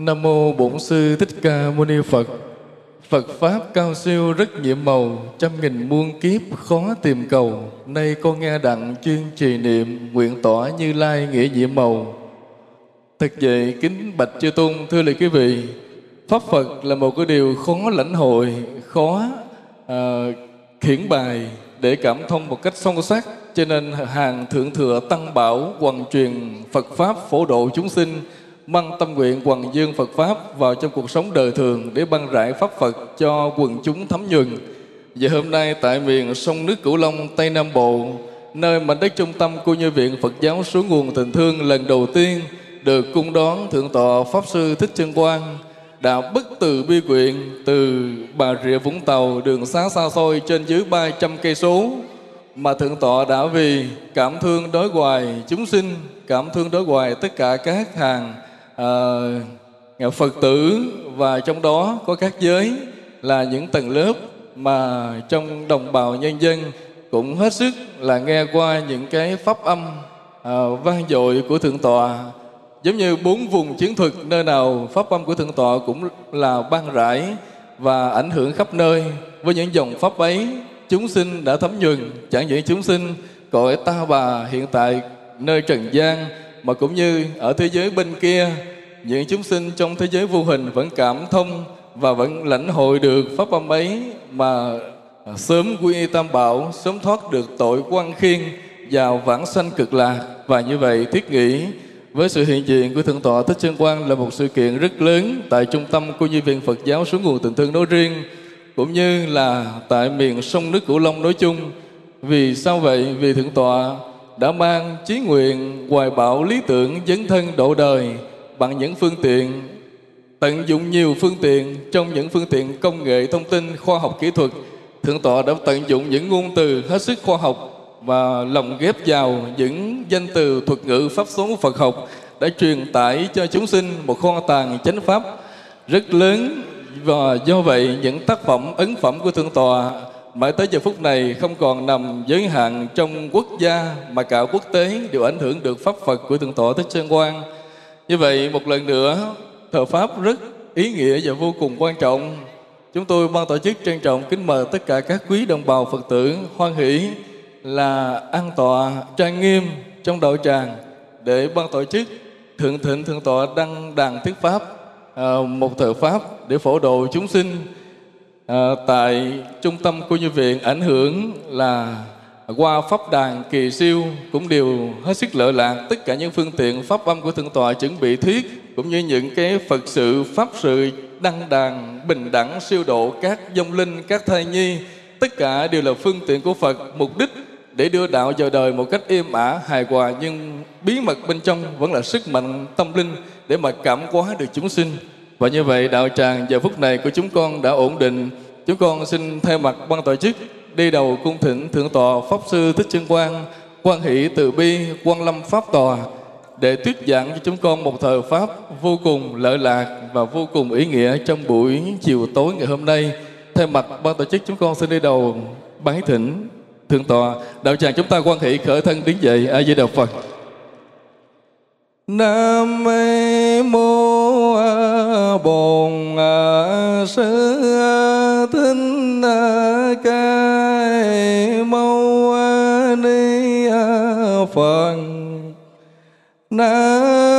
Nam mô Bổn sư Thích Ca Mâu Ni Phật. Phật pháp cao siêu rất nhiệm màu, trăm nghìn muôn kiếp khó tìm cầu. Nay con nghe đặng chuyên trì niệm, nguyện tỏa Như Lai nghĩa nhiệm màu. Thật vậy kính bạch chư tôn thưa lời quý vị, pháp Phật là một cái điều khó lãnh hội, khó à, khiển bài để cảm thông một cách sâu sắc. Cho nên hàng thượng thừa tăng bảo hoàn truyền Phật pháp phổ độ chúng sinh mang tâm nguyện quần dương Phật Pháp vào trong cuộc sống đời thường để băng rải Pháp Phật cho quần chúng thấm nhuần. Và hôm nay tại miền sông nước Cửu Long, Tây Nam Bộ, nơi mảnh đất trung tâm của Như Viện Phật giáo xuống nguồn tình thương lần đầu tiên được cung đón Thượng tọa Pháp Sư Thích Trân Quang đã bất từ bi quyện từ Bà Rịa Vũng Tàu đường xá xa xôi trên dưới 300 cây số mà thượng tọa đã vì cảm thương đối hoài chúng sinh, cảm thương đối hoài tất cả các hàng uh, Phật tử và trong đó có các giới là những tầng lớp mà trong đồng bào nhân dân cũng hết sức là nghe qua những cái pháp âm uh, vang dội của thượng tọa. Giống như bốn vùng chiến thuật nơi nào pháp âm của thượng tọa cũng là ban rải và ảnh hưởng khắp nơi. Với những dòng pháp ấy chúng sinh đã thấm nhuần. Chẳng những chúng sinh cõi ta bà hiện tại nơi trần gian mà cũng như ở thế giới bên kia, những chúng sinh trong thế giới vô hình vẫn cảm thông và vẫn lãnh hội được pháp âm ấy mà à, sớm quy y tam bảo, sớm thoát được tội quan khiên vào vãng sanh cực lạc. Và như vậy thiết nghĩ, với sự hiện diện của thượng tọa thích chân quang là một sự kiện rất lớn tại trung tâm của như viện phật giáo xuống nguồn tình thương nói riêng, cũng như là tại miền sông nước cửu long nói chung. Vì sao vậy? Vì thượng tọa đã mang chí nguyện hoài bão lý tưởng dấn thân độ đời bằng những phương tiện, tận dụng nhiều phương tiện trong những phương tiện công nghệ thông tin, khoa học kỹ thuật. Thượng tọa đã tận dụng những ngôn từ hết sức khoa học và lồng ghép vào những danh từ thuật ngữ pháp số Phật học đã truyền tải cho chúng sinh một kho tàng chánh pháp rất lớn. Và do vậy, những tác phẩm ấn phẩm của thượng tọa mãi tới giờ phút này không còn nằm giới hạn trong quốc gia mà cả quốc tế đều ảnh hưởng được pháp Phật của thượng tọa Thích Chân Quang. Như vậy một lần nữa thờ pháp rất ý nghĩa và vô cùng quan trọng. Chúng tôi ban tổ chức trân trọng kính mời tất cả các quý đồng bào Phật tử hoan hỷ là an tọa trang nghiêm trong đạo tràng để ban tổ chức thượng thịnh thượng tọa đăng đàn thuyết pháp à, một thờ pháp để phổ độ chúng sinh à, tại trung tâm của như viện ảnh hưởng là qua pháp đàn kỳ siêu cũng đều hết sức lợi lạc. Tất cả những phương tiện pháp âm của thượng tọa chuẩn bị thuyết cũng như những cái phật sự pháp sự đăng đàn bình đẳng siêu độ các dông linh các thai nhi tất cả đều là phương tiện của phật. Mục đích để đưa đạo vào đời một cách êm ả hài hòa nhưng bí mật bên trong vẫn là sức mạnh tâm linh để mà cảm hóa được chúng sinh và như vậy đạo tràng giờ phút này của chúng con đã ổn định. Chúng con xin thay mặt ban tổ chức đi đầu cung thỉnh thượng tọa pháp sư thích chân quang, quan hỷ từ bi, quan lâm pháp tòa để thuyết giảng cho chúng con một thời pháp vô cùng lợi lạc và vô cùng ý nghĩa trong buổi chiều tối ngày hôm nay. Thay mặt ban tổ chức, chúng con xin đi đầu bái thỉnh thượng tọa. Đạo tràng chúng ta quan hỷ khởi thân đứng dậy. A di đà phật. Nam mê bồn ờ, sư thích ờ, ca mâu ờ, ni phật nam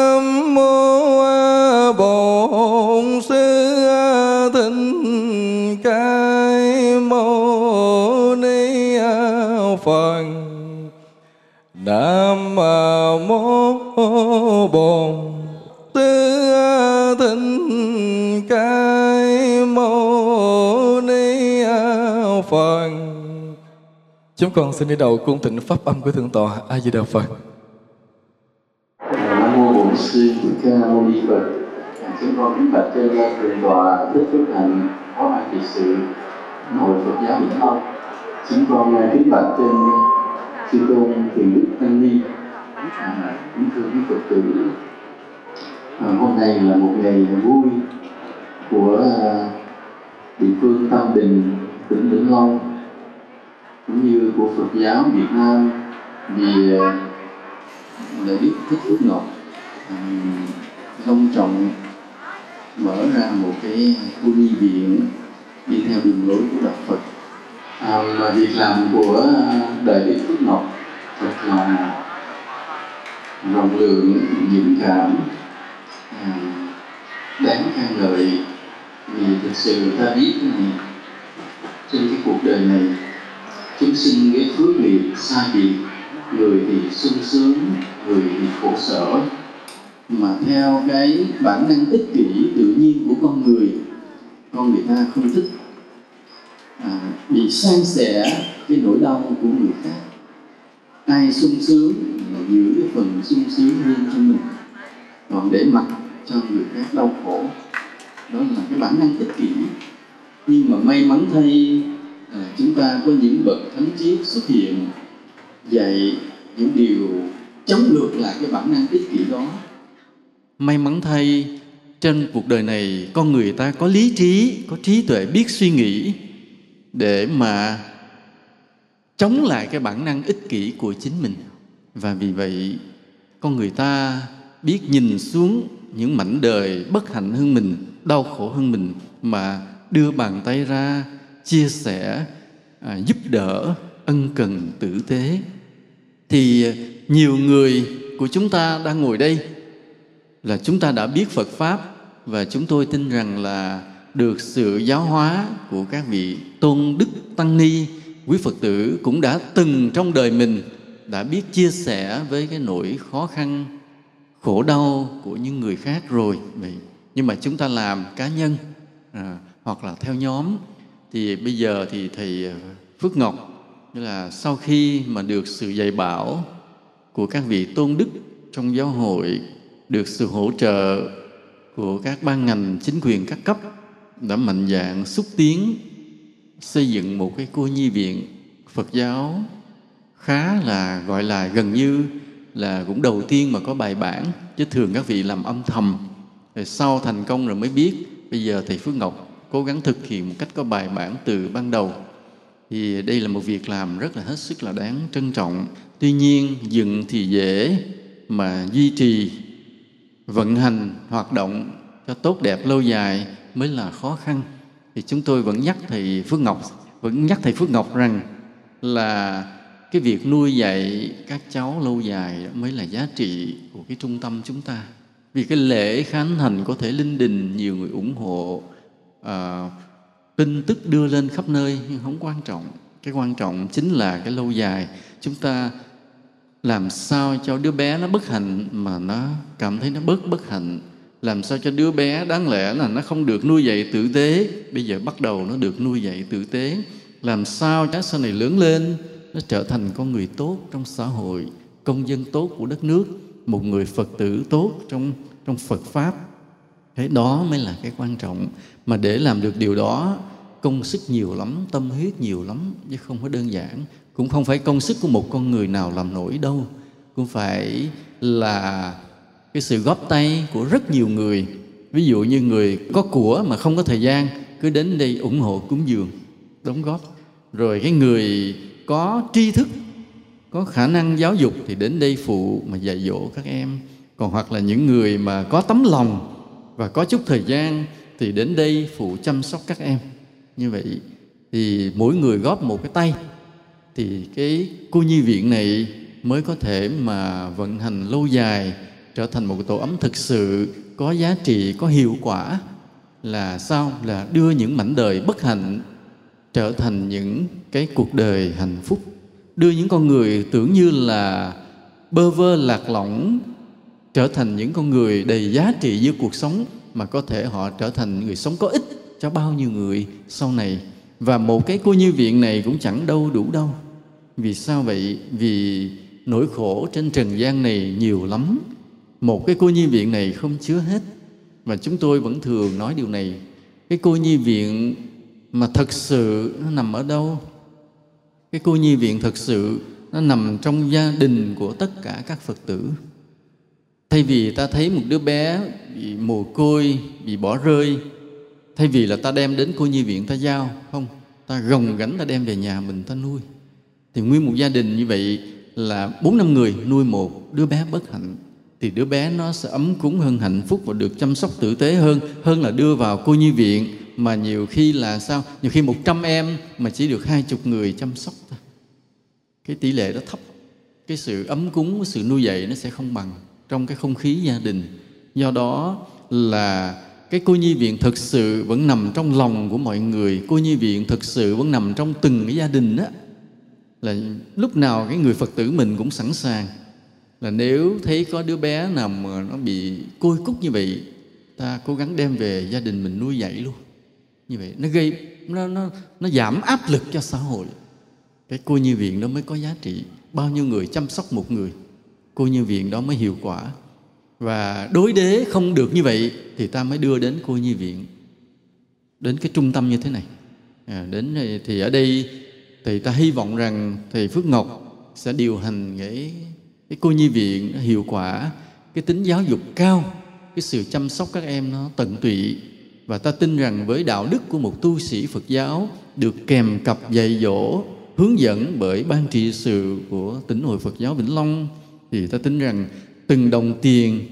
chúng con xin đi đầu cung thịnh pháp âm của thượng tọa a di đà phật. Nam mô bổn sư thích ca mâu ni phật. Chúng con kính bạch trên thượng tọa thích phước hạnh phó ban trị sự hội phật giáo vĩnh long. Chúng con kính bạch trên sư tôn thiền đức tăng ni. À, kính thưa quý phật tử. À, hôm nay là một ngày vui của à, địa phương tam bình tỉnh vĩnh long cũng như của phật giáo việt nam vì ờ, à, đức thích phước ngọc ờ, long trọng mở ra một cái khu nhi viện đi theo đường lối của đạo Phật. À, mà việc làm của ờ, đại đức Phước Ngọc thật là rộng lượng dũng cảm à, đáng khen ngợi. Vì thực sự ta biết này trên cái cuộc đời này chúng sinh cái phước nghiệp sai biệt. Người thì sung sướng người thì khổ sở. Mà theo cái bản năng ích kỷ tự nhiên của con người con người ta không thích à, bị san sẻ cái nỗi đau của người khác. Ai sung sướng là giữ cái phần sung sướng riêng cho mình còn để mặc cho người khác đau khổ. Đó là cái bản năng ích kỷ. Nhưng mà may mắn thay à, chúng ta có những bậc thánh triết xuất hiện dạy những điều chống ngược lại cái bản năng ích kỷ đó. May mắn thay trên cuộc đời này con người ta có lý trí có trí tuệ biết suy nghĩ để mà chống lại cái bản năng ích kỷ của chính mình. Và vì vậy con người ta biết nhìn xuống những mảnh đời bất hạnh hơn mình đau khổ hơn mình mà đưa bàn tay ra chia sẻ à, giúp đỡ ân cần tử tế. Thì nhiều người của chúng ta đang ngồi đây là chúng ta đã biết Phật pháp và chúng tôi tin rằng là được sự giáo hóa của các vị tôn đức tăng ni quý Phật tử cũng đã từng trong đời mình đã biết chia sẻ với cái nỗi khó khăn khổ đau của những người khác rồi. Nhưng mà chúng ta làm cá nhân à, hoặc là theo nhóm thì bây giờ thì thầy à, Phước Ngọc như là sau khi mà được sự dạy bảo của các vị tôn đức trong giáo hội, được sự hỗ trợ của các ban ngành chính quyền các cấp đã mạnh dạng xúc tiến xây dựng một cái cô nhi viện Phật giáo khá là, gọi là gần như là cũng đầu tiên mà có bài bản, chứ thường các vị làm âm thầm. Rồi sau thành công rồi mới biết. Bây giờ thầy Phước Ngọc cố gắng thực hiện một cách có bài bản từ ban đầu. Thì đây là một việc làm rất là hết sức là đáng trân trọng. Tuy nhiên, dựng thì dễ mà duy trì, vận hành, hoạt động cho tốt đẹp lâu dài mới là khó khăn. Thì chúng tôi vẫn nhắc thầy Phước Ngọc, vẫn nhắc thầy Phước Ngọc rằng là cái việc nuôi dạy các cháu lâu dài mới là giá trị của cái trung tâm chúng ta. Vì cái lễ khánh thành có thể linh đình, nhiều người ủng hộ à, tin tức đưa lên khắp nơi nhưng không quan trọng. Cái quan trọng chính là cái lâu dài. Chúng ta làm sao cho đứa bé nó bất hạnh mà nó cảm thấy nó bớt bất hạnh? Làm sao cho đứa bé đáng lẽ là nó không được nuôi dạy tử tế? Bây giờ bắt đầu nó được nuôi dạy tử tế. Làm sao cho sau này lớn lên nó trở thành con người tốt trong xã hội công dân tốt của đất nước một người phật tử tốt trong trong phật pháp? Thế đó mới là cái quan trọng mà để làm được điều đó, công sức nhiều lắm, tâm huyết nhiều lắm, chứ không có đơn giản. Cũng không phải công sức của một con người nào làm nổi đâu. Cũng phải là cái sự góp tay của rất nhiều người. Ví dụ như người có của mà không có thời gian, cứ đến đây ủng hộ cúng dường, đóng góp. Rồi cái người có tri thức, có khả năng giáo dục thì đến đây phụ mà dạy dỗ các em. Còn hoặc là những người mà có tấm lòng và có chút thời gian thì đến đây phụ chăm sóc các em. Như vậy thì mỗi người góp một cái tay, thì cái cô nhi viện này mới có thể mà vận hành lâu dài, trở thành một tổ ấm thực sự, có giá trị, có hiệu quả là sao? Là đưa những mảnh đời bất hạnh trở thành những cái cuộc đời hạnh phúc. Đưa những con người tưởng như là bơ vơ lạc lõng, trở thành những con người đầy giá trị với cuộc sống mà có thể họ trở thành người sống có ích cho bao nhiêu người sau này. Và một cái cô như viện này cũng chẳng đâu đủ đâu. Vì sao vậy? Vì nỗi khổ trên trần gian này nhiều lắm. Một cái cô nhi viện này không chứa hết. Và chúng tôi vẫn thường nói điều này. Cái cô nhi viện mà thật sự nó nằm ở đâu? Cái cô nhi viện thật sự nó nằm trong gia đình của tất cả các phật tử thay vì ta thấy một đứa bé bị mồ côi, bị bỏ rơi, thay vì là ta đem đến cô nhi viện ta giao, không, ta gồng gánh ta đem về nhà mình ta nuôi. Thì nguyên một gia đình như vậy là bốn năm người nuôi một đứa bé bất hạnh. Thì đứa bé nó sẽ ấm cúng hơn, hạnh phúc và được chăm sóc tử tế hơn hơn là đưa vào cô nhi viện. Mà nhiều khi là sao? Nhiều khi 100 em mà chỉ được hai chục người chăm sóc thôi cái tỷ lệ đó thấp. Cái sự ấm cúng sự nuôi dạy nó sẽ không bằng trong cái không khí gia đình. Do đó là cái cô nhi viện thực sự vẫn nằm trong lòng của mọi người. Cô nhi viện thực sự vẫn nằm trong từng cái gia đình đó. Là lúc nào cái người phật tử mình cũng sẵn sàng. Là nếu thấy có đứa bé nào mà nó bị côi cúc như vậy, ta cố gắng đem về gia đình mình nuôi dạy luôn. Như vậy, nó gây, nó nó nó giảm áp lực cho xã hội. Cái cô nhi viện nó mới có giá trị. Bao nhiêu người chăm sóc một người cô nhi viện đó mới hiệu quả. Và đối đế không được như vậy thì ta mới đưa đến cô nhi viện. Đến cái trung tâm như thế này. À, đến thì ở đây thì ta hy vọng rằng thầy Phước Ngọc sẽ điều hành cái cái cô nhi viện hiệu quả cái tính giáo dục cao cái sự chăm sóc các em nó tận tụy. Và ta tin rằng với đạo đức của một tu sĩ Phật giáo được kèm cặp dạy dỗ hướng dẫn bởi ban trị sự của tỉnh hội Phật giáo Vĩnh Long thì ta tin rằng từng đồng tiền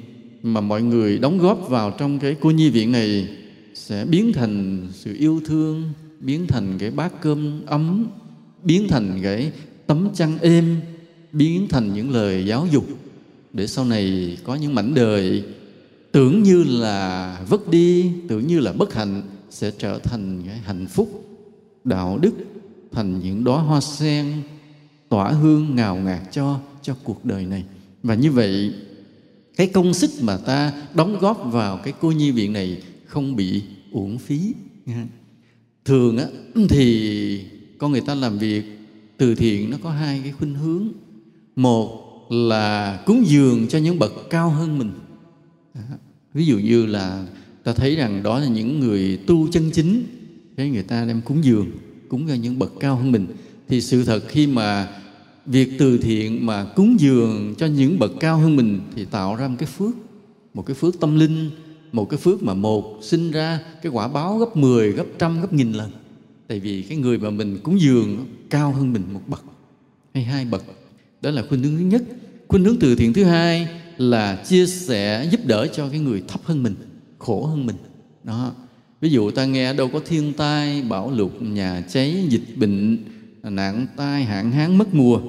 mà mọi người đóng góp vào trong cái cô nhi viện này sẽ biến thành sự yêu thương, biến thành cái bát cơm ấm, biến thành cái tấm chăn êm, biến thành những lời giáo dục. Để sau này có những mảnh đời tưởng như là vất đi, tưởng như là bất hạnh, sẽ trở thành cái hạnh phúc, đạo đức, thành những đóa hoa sen tỏa hương ngào ngạt cho cho cuộc đời này. Và như vậy, cái công sức mà ta đóng góp vào cái cô nhi viện này không bị uổng phí. Thường á, thì con người ta làm việc, từ thiện nó có hai cái khuynh hướng. Một là cúng dường cho những bậc cao hơn mình. Ví dụ như là ta thấy rằng đó là những người tu chân chính, cái người ta đem cúng dường, cúng cho những bậc cao hơn mình. Thì sự thật khi mà việc từ thiện mà cúng dường cho những bậc cao hơn mình thì tạo ra một cái phước một cái phước tâm linh một cái phước mà một sinh ra cái quả báo gấp 10, gấp trăm, gấp nghìn lần. Tại vì cái người mà mình cúng dường cao hơn mình một bậc hay hai bậc. Đó là khuynh hướng thứ nhất. Khuynh hướng từ thiện thứ hai là chia sẻ giúp đỡ cho cái người thấp hơn mình khổ hơn mình. Đó. Ví dụ ta nghe đâu có thiên tai bão lụt nhà cháy dịch bệnh nạn tai hạn hán mất mùa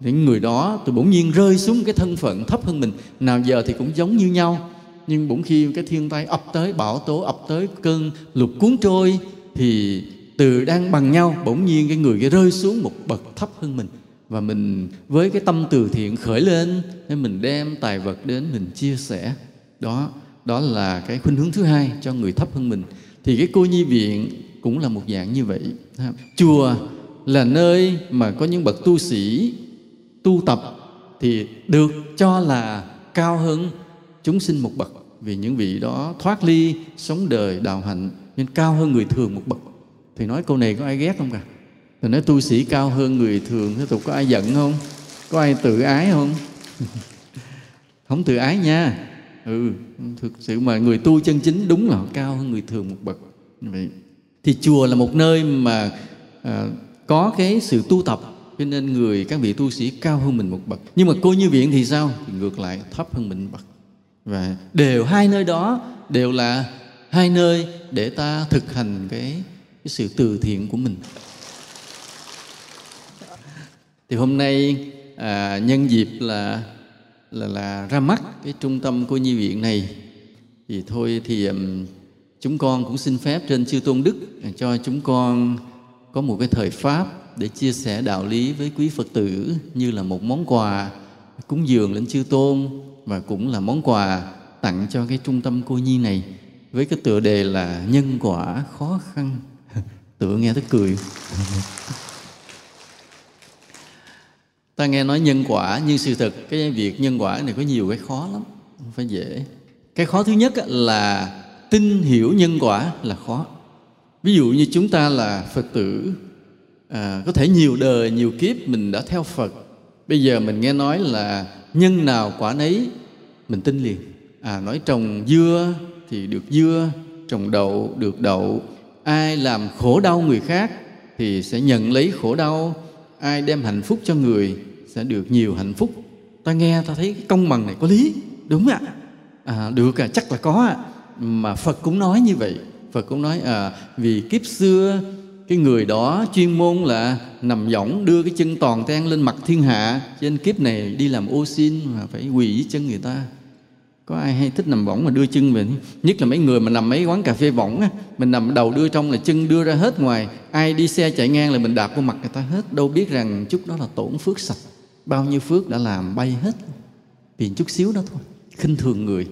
những người đó từ bỗng nhiên rơi xuống cái thân phận thấp hơn mình. Nào giờ thì cũng giống như nhau. Nhưng bỗng khi cái thiên tai ập tới, bão tố ập tới, cơn lụt cuốn trôi, thì từ đang bằng nhau, bỗng nhiên cái người cái rơi xuống một bậc thấp hơn mình. Và mình với cái tâm từ thiện khởi lên, nên mình đem tài vật đến mình chia sẻ. Đó đó là cái khuynh hướng thứ hai cho người thấp hơn mình. Thì cái cô nhi viện cũng là một dạng như vậy. Chùa là nơi mà có những bậc tu sĩ tu tập thì được cho là cao hơn. Chúng sinh một bậc vì những vị đó thoát ly sống đời đạo hạnh nên cao hơn người thường một bậc. Thì nói câu này có ai ghét không cả? Thì nói tu sĩ cao hơn người thường thế tục có ai giận không? Có ai tự ái không? Không tự ái nha. Ừ thực sự mà người tu chân chính đúng là họ cao hơn người thường một bậc. Vậy thì chùa là một nơi mà à, có cái sự tu tập cho nên người các vị tu sĩ cao hơn mình một bậc. Nhưng mà cô như viện thì sao? Thì ngược lại thấp hơn mình một bậc. Và đều hai nơi đó đều là hai nơi để ta thực hành cái cái sự từ thiện của mình. Thì hôm nay à, nhân dịp là là là ra mắt cái trung tâm cô nhi viện này. Thì thôi thì um, chúng con cũng xin phép trên chư tôn đức à, cho chúng con có một cái thời pháp để chia sẻ đạo lý với quý phật tử như là một món quà cúng dường lên chư tôn và cũng là món quà tặng cho cái trung tâm cô nhi này với cái tựa đề là nhân quả khó khăn. Tựa nghe tới cười. Ta nghe nói nhân quả, nhưng sự thật, cái việc nhân quả này có nhiều cái khó lắm, không phải dễ. Cái khó thứ nhất là tin hiểu nhân quả là khó ví dụ như chúng ta là phật tử à, có thể nhiều đời nhiều kiếp mình đã theo phật. Bây giờ mình nghe nói là nhân nào quả nấy mình tin liền. À nói trồng dưa thì được dưa trồng đậu được đậu. Ai làm khổ đau người khác thì sẽ nhận lấy khổ đau. Ai đem hạnh phúc cho người sẽ được nhiều hạnh phúc. Ta nghe ta thấy cái công bằng này có lý đúng ạ? À, được à chắc là có ạ mà phật cũng nói như vậy phật cũng nói à vì kiếp xưa, cái người đó chuyên môn là nằm võng đưa cái chân toàn ten lên mặt thiên hạ. Trên kiếp này đi làm ô xin mà phải quỳ dưới chân người ta. Có ai hay thích nằm võng mà đưa chân về? Nhất là mấy người mà nằm mấy quán cà phê võng á, mình nằm đầu đưa trong là chân đưa ra hết ngoài. Ai đi xe chạy ngang là mình đạp vào mặt người ta hết. Đâu biết rằng chút đó là tổn phước sạch. Bao nhiêu phước đã làm bay hết. Vì chút xíu đó thôi. Khinh thường người.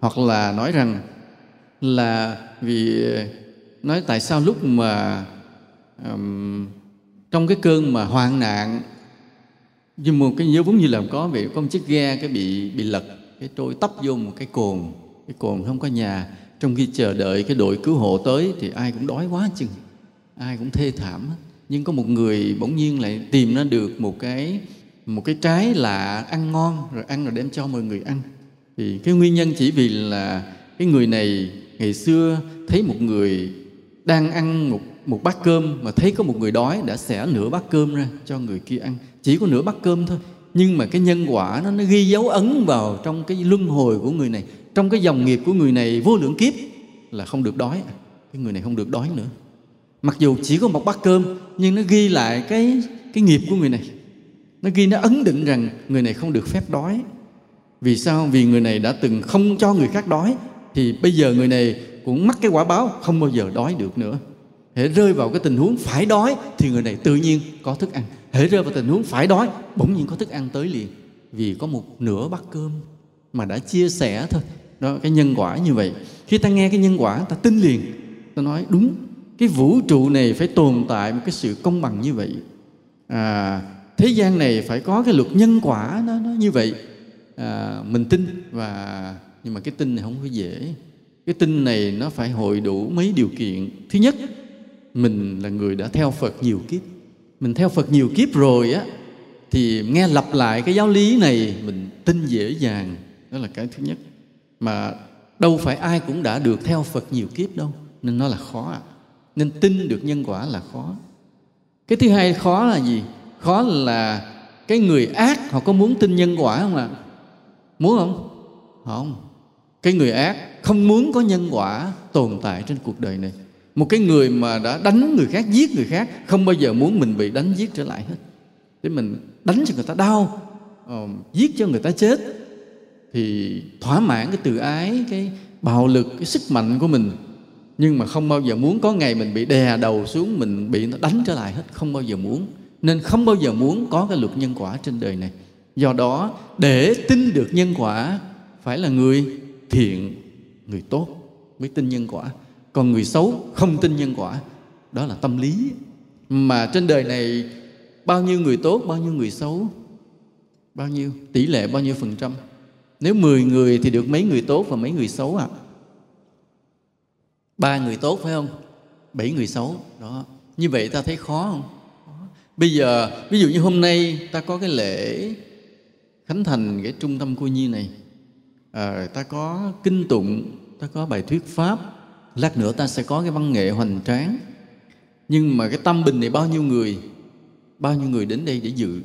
Hoặc là nói rằng là vì ờ, nói tại sao lúc mà um, trong cái cơn mà hoạn nạn như một cái nhớ giống như là có bị có một chiếc ghe cái bị bị lật cái trôi tấp vô một cái cồn cái cồn không có nhà. Trong khi chờ đợi cái đội cứu hộ tới thì ai cũng đói quá chừng ai cũng thê thảm nhưng có một người bỗng nhiên lại tìm ra được một cái một cái trái lạ ăn ngon rồi ăn rồi đem cho mọi người ăn. Thì cái nguyên nhân chỉ vì là cái người này ngày xưa thấy một người đang ăn một một bát cơm mà thấy có một người đói đã xẻ nửa bát cơm ra cho người kia ăn. Chỉ có nửa bát cơm thôi. Nhưng mà cái nhân quả nó nó ghi dấu ấn vào trong cái luân hồi của người này, trong cái dòng nghiệp của người này vô lượng kiếp là không được đói. Cái người này không được đói nữa. Mặc dù chỉ có một bát cơm, nhưng nó ghi lại cái cái nghiệp của người này. Nó ghi, nó ấn định rằng người này không được phép đói. Vì sao? Vì người này đã từng không cho người khác đói thì bây giờ người này cũng mắc cái quả báo không bao giờ đói được nữa. Hễ rơi vào cái tình huống phải đói thì người này tự nhiên có thức ăn. Hễ rơi vào tình huống phải đói bỗng nhiên có thức ăn tới liền. Vì có một nửa bát cơm mà đã chia sẻ thôi. Đó cái nhân quả như vậy. Khi ta nghe cái nhân quả ta tin liền. Ta nói đúng cái vũ trụ này phải tồn tại một cái sự công bằng như vậy. À, thế gian này phải có cái luật nhân quả nó, nó như vậy. À, mình tin và nhưng mà cái tin này không có dễ. Cái tin này nó phải hội đủ mấy điều kiện. Thứ nhất, mình là người đã theo phật nhiều kiếp. Mình theo phật nhiều kiếp rồi á, thì nghe lặp lại cái giáo lý này, mình tin dễ dàng. Đó là cái thứ nhất. Mà đâu phải ai cũng đã được theo phật nhiều kiếp đâu, nên nó là khó nên tin được nhân quả là khó. Cái thứ hai, khó là gì? Khó là cái người ác, họ có muốn tin nhân quả không ạ? Muốn không? Không cái người ác không muốn có nhân quả tồn tại trên cuộc đời này. Một cái người mà đã đánh người khác giết người khác không bao giờ muốn mình bị đánh giết trở lại hết. Để mình đánh cho người ta đau uh, giết cho người ta chết thì thỏa mãn cái từ ái cái bạo lực cái sức mạnh của mình. Nhưng mà không bao giờ muốn có ngày mình bị đè đầu xuống mình bị nó đánh trở lại hết không bao giờ muốn. Nên không bao giờ muốn có cái luật nhân quả trên đời này. Do đó để tin được nhân quả phải là người thiện người tốt mới tin nhân quả. Còn người xấu không tin nhân quả. Đó là tâm lý. Mà trên đời này, bao nhiêu người tốt, bao nhiêu người xấu, bao nhiêu, tỷ lệ bao nhiêu phần trăm? Nếu 10 người thì được mấy người tốt và mấy người xấu à ba người tốt phải không? Bảy người xấu. Đó. Như vậy ta thấy khó không? Bây giờ, ví dụ như hôm nay ta có cái lễ khánh thành cái trung tâm cô nhi này à, ta có kinh tụng ta có bài thuyết pháp. Lát nữa ta sẽ có cái văn nghệ hoành tráng. Nhưng mà cái tâm bình này bao nhiêu người? Bao nhiêu người đến đây để dự?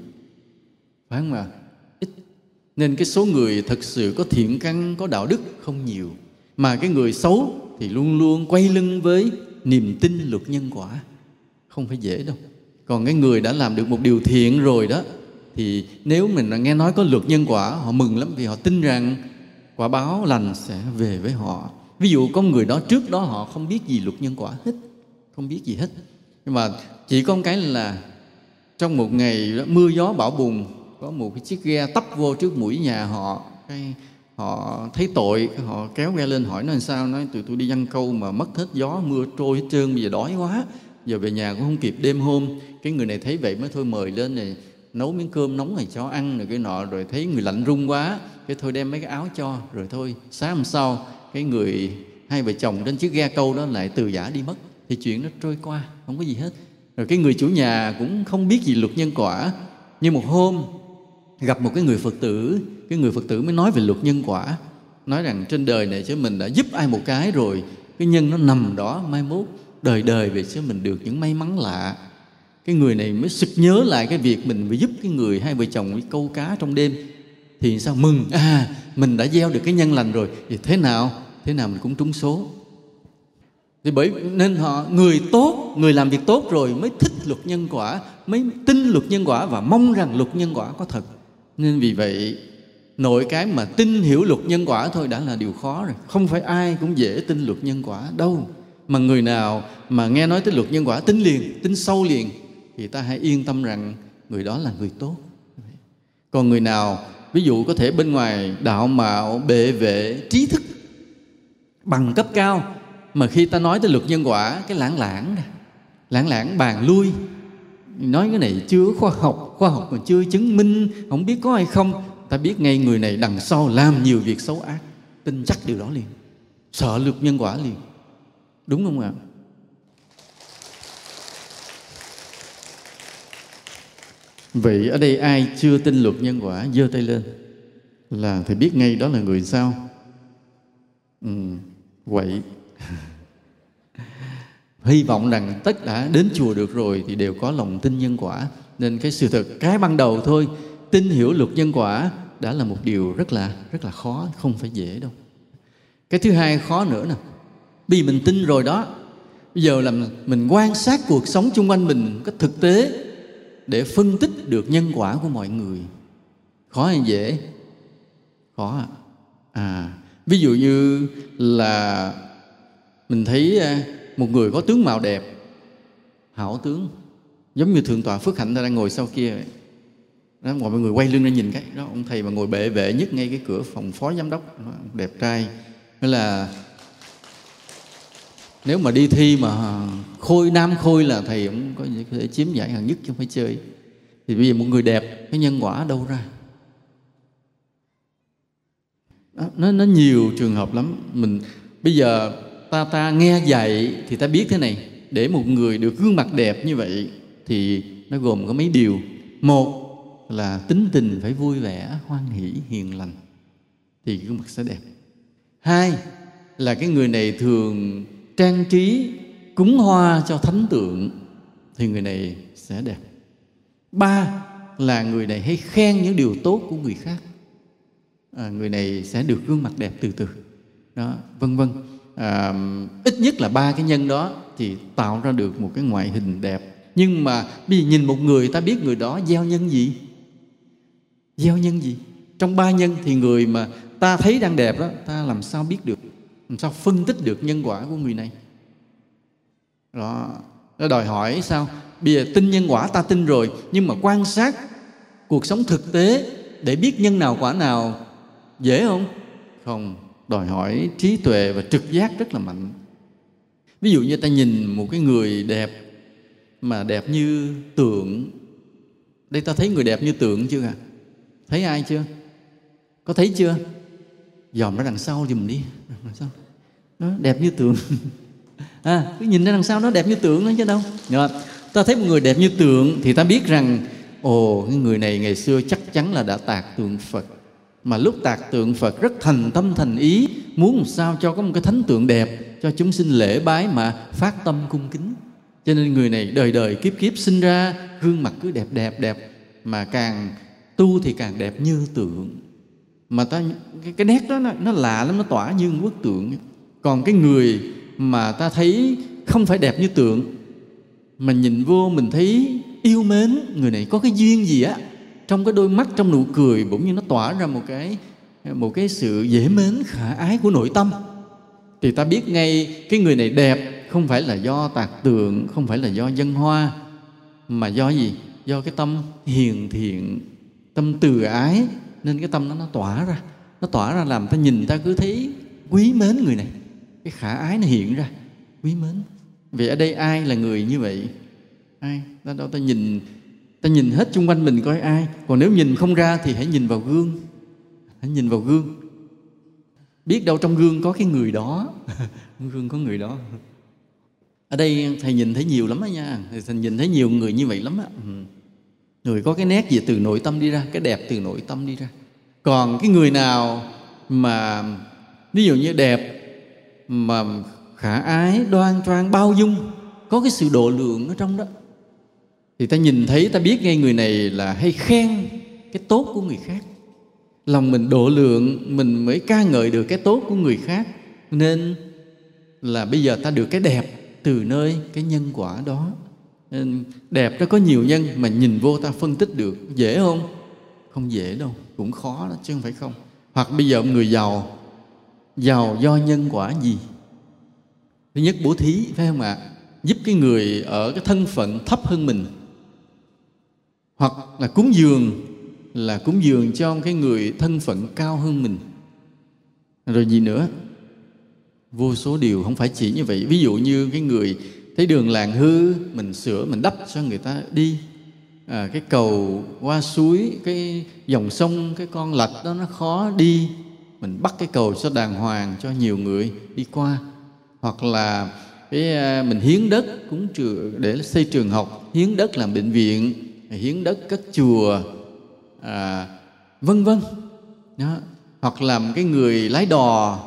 Phải không ạ? Ít. Nên cái số người thật sự có thiện căn có đạo đức không nhiều. Mà cái người xấu thì luôn luôn quay lưng với niềm tin luật nhân quả. Không phải dễ đâu. Còn cái người đã làm được một điều thiện rồi đó thì nếu mình nghe nói có luật nhân quả họ mừng lắm vì họ tin rằng quả báo lành sẽ về với họ. Ví dụ có người đó trước đó họ không biết gì luật nhân quả hết không biết gì hết. Nhưng mà chỉ có một cái là trong một ngày đó, mưa gió bão bùng có một cái chiếc ghe tấp vô trước mũi nhà họ. Cái họ thấy tội họ kéo ghe lên hỏi nó làm sao nói tụi tôi đi văn câu mà mất hết gió mưa trôi hết trơn bây giờ đói quá giờ về nhà cũng không kịp đêm hôm. Cái người này thấy vậy mới thôi mời lên này nấu miếng cơm nóng này cho ăn rồi cái nọ, rồi thấy người lạnh run quá, cái thôi đem mấy cái áo cho, rồi thôi sáng hôm sau cái người, hai vợ chồng trên chiếc ghe câu đó lại từ giả đi mất. Thì chuyện nó trôi qua, không có gì hết. Rồi cái người chủ nhà cũng không biết gì luật nhân quả. Nhưng một hôm, gặp một cái người phật tử, cái người phật tử mới nói về luật nhân quả. Nói rằng trên đời này chứ mình đã giúp ai một cái rồi, cái nhân nó nằm đó mai mốt, đời đời về chứ mình được những may mắn lạ cái người này mới sực nhớ lại cái việc mình phải giúp cái người hai vợ chồng đi câu cá trong đêm. Thì sao? Mừng. À mình đã gieo được cái nhân lành rồi. Thì thế nào? Thế nào mình cũng trúng số. Thì bởi, nên họ, người tốt, người làm việc tốt rồi mới thích luật nhân quả, mới tin luật nhân quả và mong rằng luật nhân quả có thật. Nên vì vậy, nội cái mà tin hiểu luật nhân quả thôi đã là điều khó rồi. Không phải ai cũng dễ tin luật nhân quả đâu. Mà người nào mà nghe nói tới luật nhân quả, tin liền, tin sâu liền thì ta hãy yên tâm rằng người đó là người tốt. Còn người nào, ví dụ có thể bên ngoài đạo mạo bệ vệ, trí thức, bằng cấp cao, mà khi ta nói tới luật nhân quả, cái lãng lãng lãng lãng bàn lui, nói cái này chưa khoa học khoa học còn chưa chứng minh, không biết có hay không, ta biết ngay người này đằng sau làm nhiều việc xấu ác, tin chắc điều đó liền, sợ luật nhân quả liền. Đúng không ạ? Vậy ở đây ai chưa tin luật nhân quả giơ tay lên? Là thì biết ngay đó là người sao? Ừ, quậy. Hy vọng rằng tất cả đến chùa được rồi thì đều có lòng tin nhân quả. Nên cái sự thật cái ban đầu thôi tin hiểu luật nhân quả đã là một điều rất là rất là khó không phải dễ đâu. Cái thứ hai khó nữa nè vì mình tin rồi đó bây giờ là mình quan sát cuộc sống chung quanh mình có thực tế để phân tích được nhân quả của mọi người. Khó hay dễ? Khó à, à ví dụ như là mình thấy à, một người có tướng mạo đẹp hảo tướng giống như thượng tọa phước hạnh ta đang ngồi sau kia vậy. Đó, mọi người quay lưng ra nhìn cái đó ông thầy mà ngồi bệ vệ nhất ngay cái cửa phòng phó giám đốc đẹp trai. Hay là nếu mà đi thi mà khôi nam khôi là thầy cũng có thể chiếm giải hạng nhất chứ không phải chơi. Thì bây giờ một người đẹp cái nhân quả đâu ra? Đó, nó nó nhiều trường hợp lắm. Mình bây giờ ta ta nghe dạy thì ta biết thế này. Để một người được gương mặt đẹp như vậy thì nó gồm có mấy điều. Một là tính tình phải vui vẻ hoan hỷ hiền lành thì gương mặt sẽ đẹp. Hai là cái người này thường trang trí cúng hoa cho thánh tượng thì người này sẽ đẹp. Ba là người này hay khen những điều tốt của người khác. À, người này sẽ được gương mặt đẹp từ từ. Đó vân vân. À, ít nhất là ba cái nhân đó thì tạo ra được một cái ngoại hình đẹp. Nhưng mà bây giờ nhìn một người ta biết người đó gieo nhân gì? Gieo nhân gì? Trong ba nhân thì người mà ta thấy đang đẹp đó ta làm sao biết được? Làm sao phân tích được nhân quả của người này? Đó, nó đòi hỏi sao? Bây giờ tin nhân quả ta tin rồi, nhưng mà quan sát cuộc sống thực tế để biết nhân nào quả nào dễ không? Không, đòi hỏi trí tuệ và trực giác rất là mạnh. Ví dụ như ta nhìn một cái người đẹp mà đẹp như tượng. Đây ta thấy người đẹp như tượng chưa à thấy ai chưa? Có thấy chưa? Dòm ra đằng sau giùm đi. Đằng sau nó đẹp như tượng. À cứ nhìn ra đằng sau nó đẹp như tượng đó chứ đâu. Rồi, ta thấy một người đẹp như tượng thì ta biết rằng ồ cái người này ngày xưa chắc chắn là đã tạc tượng phật. Mà lúc tạc tượng phật rất thành tâm thành ý muốn làm sao cho có một cái thánh tượng đẹp cho chúng sinh lễ bái mà phát tâm cung kính. Cho nên người này đời đời kiếp kiếp sinh ra gương mặt cứ đẹp đẹp đẹp. Mà càng tu thì càng đẹp như tượng mà ta cái, cái nét đó nó, nó lạ lắm nó tỏa như một bức tượng. Còn cái người mà ta thấy không phải đẹp như tượng mà nhìn vô mình thấy yêu mến người này có cái duyên gì á trong cái đôi mắt trong nụ cười bỗng nhiên nó tỏa ra một cái một cái sự dễ mến khả ái của nội tâm. Thì ta biết ngay cái người này đẹp không phải là do tạc tượng không phải là do dân hoa mà do gì? Do cái tâm hiền thiện tâm từ ái nên cái tâm nó nó tỏa ra. Nó tỏa ra làm ta nhìn ta cứ thấy quý mến người này. Cái khả ái nó hiện ra. Quý mến. Vì ở đây ai là người như vậy? Ai? Ta đâu, ta nhìn ta nhìn hết xung quanh mình coi ai. Còn nếu nhìn không ra thì hãy nhìn vào gương. Hãy nhìn vào gương. Biết đâu trong gương có cái người đó. Trong gương có người đó. Ở đây thầy nhìn thấy nhiều lắm á nha. Thầy nhìn thấy nhiều người như vậy lắm á. Ừ người có cái nét gì từ nội tâm đi ra, cái đẹp từ nội tâm đi ra. Còn cái người nào mà, ví dụ như đẹp, mà khả ái, đoan trang, bao dung, có cái sự độ lượng ở trong đó, thì ta nhìn thấy, ta biết ngay người này là hay khen cái tốt của người khác. Lòng mình độ lượng, mình mới ca ngợi được cái tốt của người khác. Nên là bây giờ ta được cái đẹp từ nơi cái nhân quả đó. Ừ, đẹp nó có nhiều nhân mà nhìn vô ta phân tích được, dễ không? Không dễ đâu, cũng khó đó, chứ không phải không. Hoặc bây giờ người giàu giàu do nhân quả gì? Thứ nhất, bố thí, phải không ạ? Giúp cái người ở cái thân phận thấp hơn mình. Hoặc là cúng dường, là cúng dường cho cái người thân phận cao hơn mình. Rồi gì nữa? Vô số điều, không phải chỉ như vậy. Ví dụ như cái người thấy đường làng hư mình sửa mình đắp cho người ta đi. À, cái cầu qua suối cái dòng sông cái con lạch đó nó khó đi. Mình bắt cái cầu cho đàng hoàng cho nhiều người đi qua. Hoặc là cái à, mình hiến đất cúng trường để xây trường học. Hiến đất làm bệnh viện hiến đất cất chùa à, vân vân. Đó. hoặc làm cái người lái đò.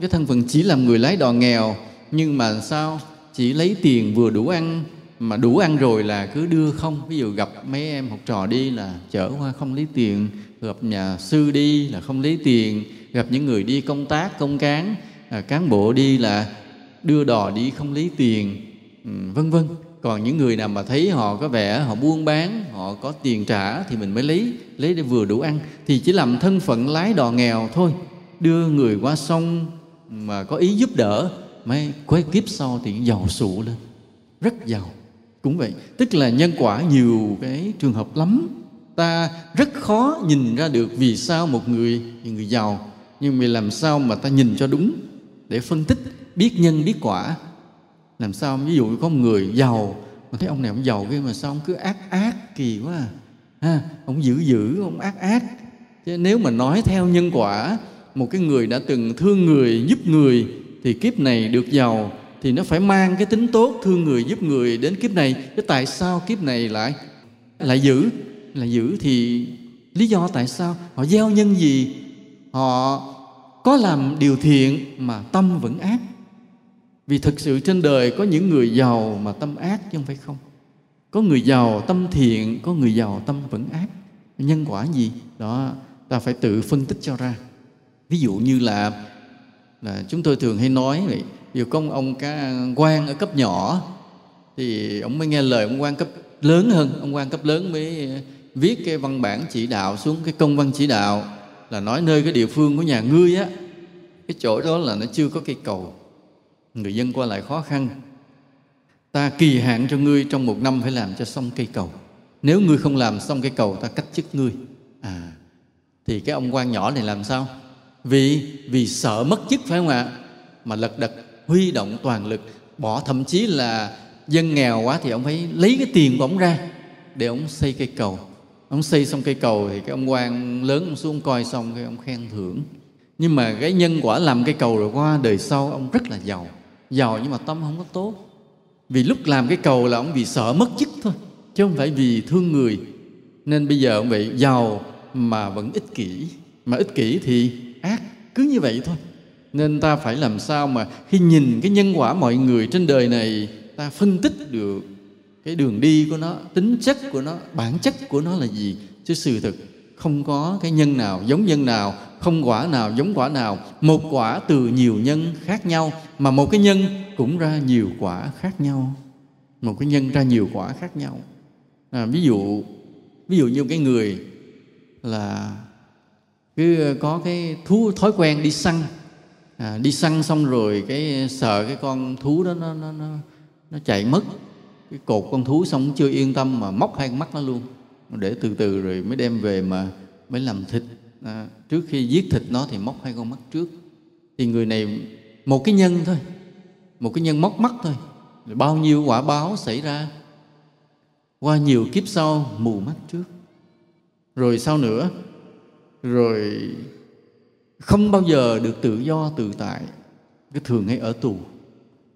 Cái thân phận chỉ làm người lái đò nghèo nhưng mà sao chỉ lấy tiền vừa đủ ăn mà đủ ăn rồi là cứ đưa không. Ví dụ gặp mấy em học trò đi là chở qua không lấy tiền gặp nhà sư đi là không lấy tiền gặp những người đi công tác công cán à, cán bộ đi là đưa đò đi không lấy tiền ừ, vân vân. Còn những người nào mà thấy họ có vẻ họ buôn bán họ có tiền trả thì mình mới lấy lấy để vừa đủ ăn. Thì chỉ làm thân phận lái đò nghèo thôi đưa người qua sông mà có ý giúp đỡ mấy quay kiếp sau thì giàu sụ lên. Rất giàu. Cũng vậy. Tức là nhân quả nhiều cái trường hợp lắm. Ta rất khó nhìn ra được vì sao một người người giàu, nhưng mà làm sao mà ta nhìn cho đúng để phân tích, biết nhân, biết quả. Làm sao, ví dụ có một người giàu, mà thấy ông này ông giàu kia mà sao ông cứ ác ác kỳ quá à? Ha, ông dữ dữ, ông ác ác. Chứ nếu mà nói theo nhân quả, một cái người đã từng thương người, giúp người thì kiếp này được giàu, thì nó phải mang cái tính tốt thương người giúp người đến kiếp này. Cái tại sao kiếp này lại lại giữ lại giữ thì lý do tại sao? Họ gieo nhân gì? Họ có làm điều thiện mà tâm vẫn ác. Vì thực sự trên đời có những người giàu mà tâm ác chứ không phải không. Có người giàu tâm thiện, có người giàu tâm vẫn ác. Nhân quả gì? Đó, ta phải tự phân tích cho ra. Ví dụ như là là chúng tôi thường hay nói vậy, dù có ông cá quan ở cấp nhỏ, thì ông mới nghe lời ông quan cấp lớn hơn. Ông quan cấp lớn mới viết cái văn bản chỉ đạo xuống cái công văn chỉ đạo, là nói nơi cái địa phương của nhà ngươi á. Cái chỗ đó là nó chưa có cây cầu. Người dân qua lại khó khăn. Ta kỳ hạn cho ngươi trong một năm phải làm cho xong cây cầu. Nếu ngươi không làm xong cây cầu, ta cách chức ngươi. À thì cái ông quan nhỏ này làm sao? Vì vì sợ mất chức phải không ạ? Mà lật đật, huy động toàn lực, bỏ thậm chí là dân nghèo quá thì ông phải lấy cái tiền của ông ra để ông xây cây cầu. Ông xây xong cây cầu thì cái ông quan lớn ông xuống coi xong cái ông khen thưởng. Nhưng mà cái nhân quả làm cây cầu rồi qua đời sau ông rất là giàu. Giàu nhưng mà tâm không có tốt. Vì lúc làm cái cầu là ông vì sợ mất chức thôi, chứ không phải vì thương người. Nên bây giờ ông bị giàu mà vẫn ích kỷ. Mà ích kỷ thì ác cứ như vậy thôi. Nên ta phải làm sao mà khi nhìn cái nhân quả mọi người trên đời này ta phân tích được cái đường đi của nó tính chất của nó bản chất của nó là gì. Chứ sự thực không có cái nhân nào giống nhân nào không quả nào giống quả nào. Một quả từ nhiều nhân khác nhau mà một cái nhân cũng ra nhiều quả khác nhau. Một cái nhân ra nhiều quả khác nhau. À, ví dụ ví dụ như cái người là cứ ờ, có cái thú thói quen đi săn. À, đi săn xong rồi cái sợ cái con thú đó nó nó nó, nó chạy mất. Cái cột con thú xong chưa yên tâm mà móc hai con mắt nó luôn. Để từ từ rồi mới đem về mà mới làm thịt. À, trước khi giết thịt nó thì móc hai con mắt trước. Thì người này một cái nhân thôi. Một cái nhân móc mắt thôi. Bao nhiêu quả báo xảy ra? Qua nhiều kiếp sau mù mắt trước. Rồi sau nữa rồi không bao giờ được tự do tự tại cái thường hay ở tù.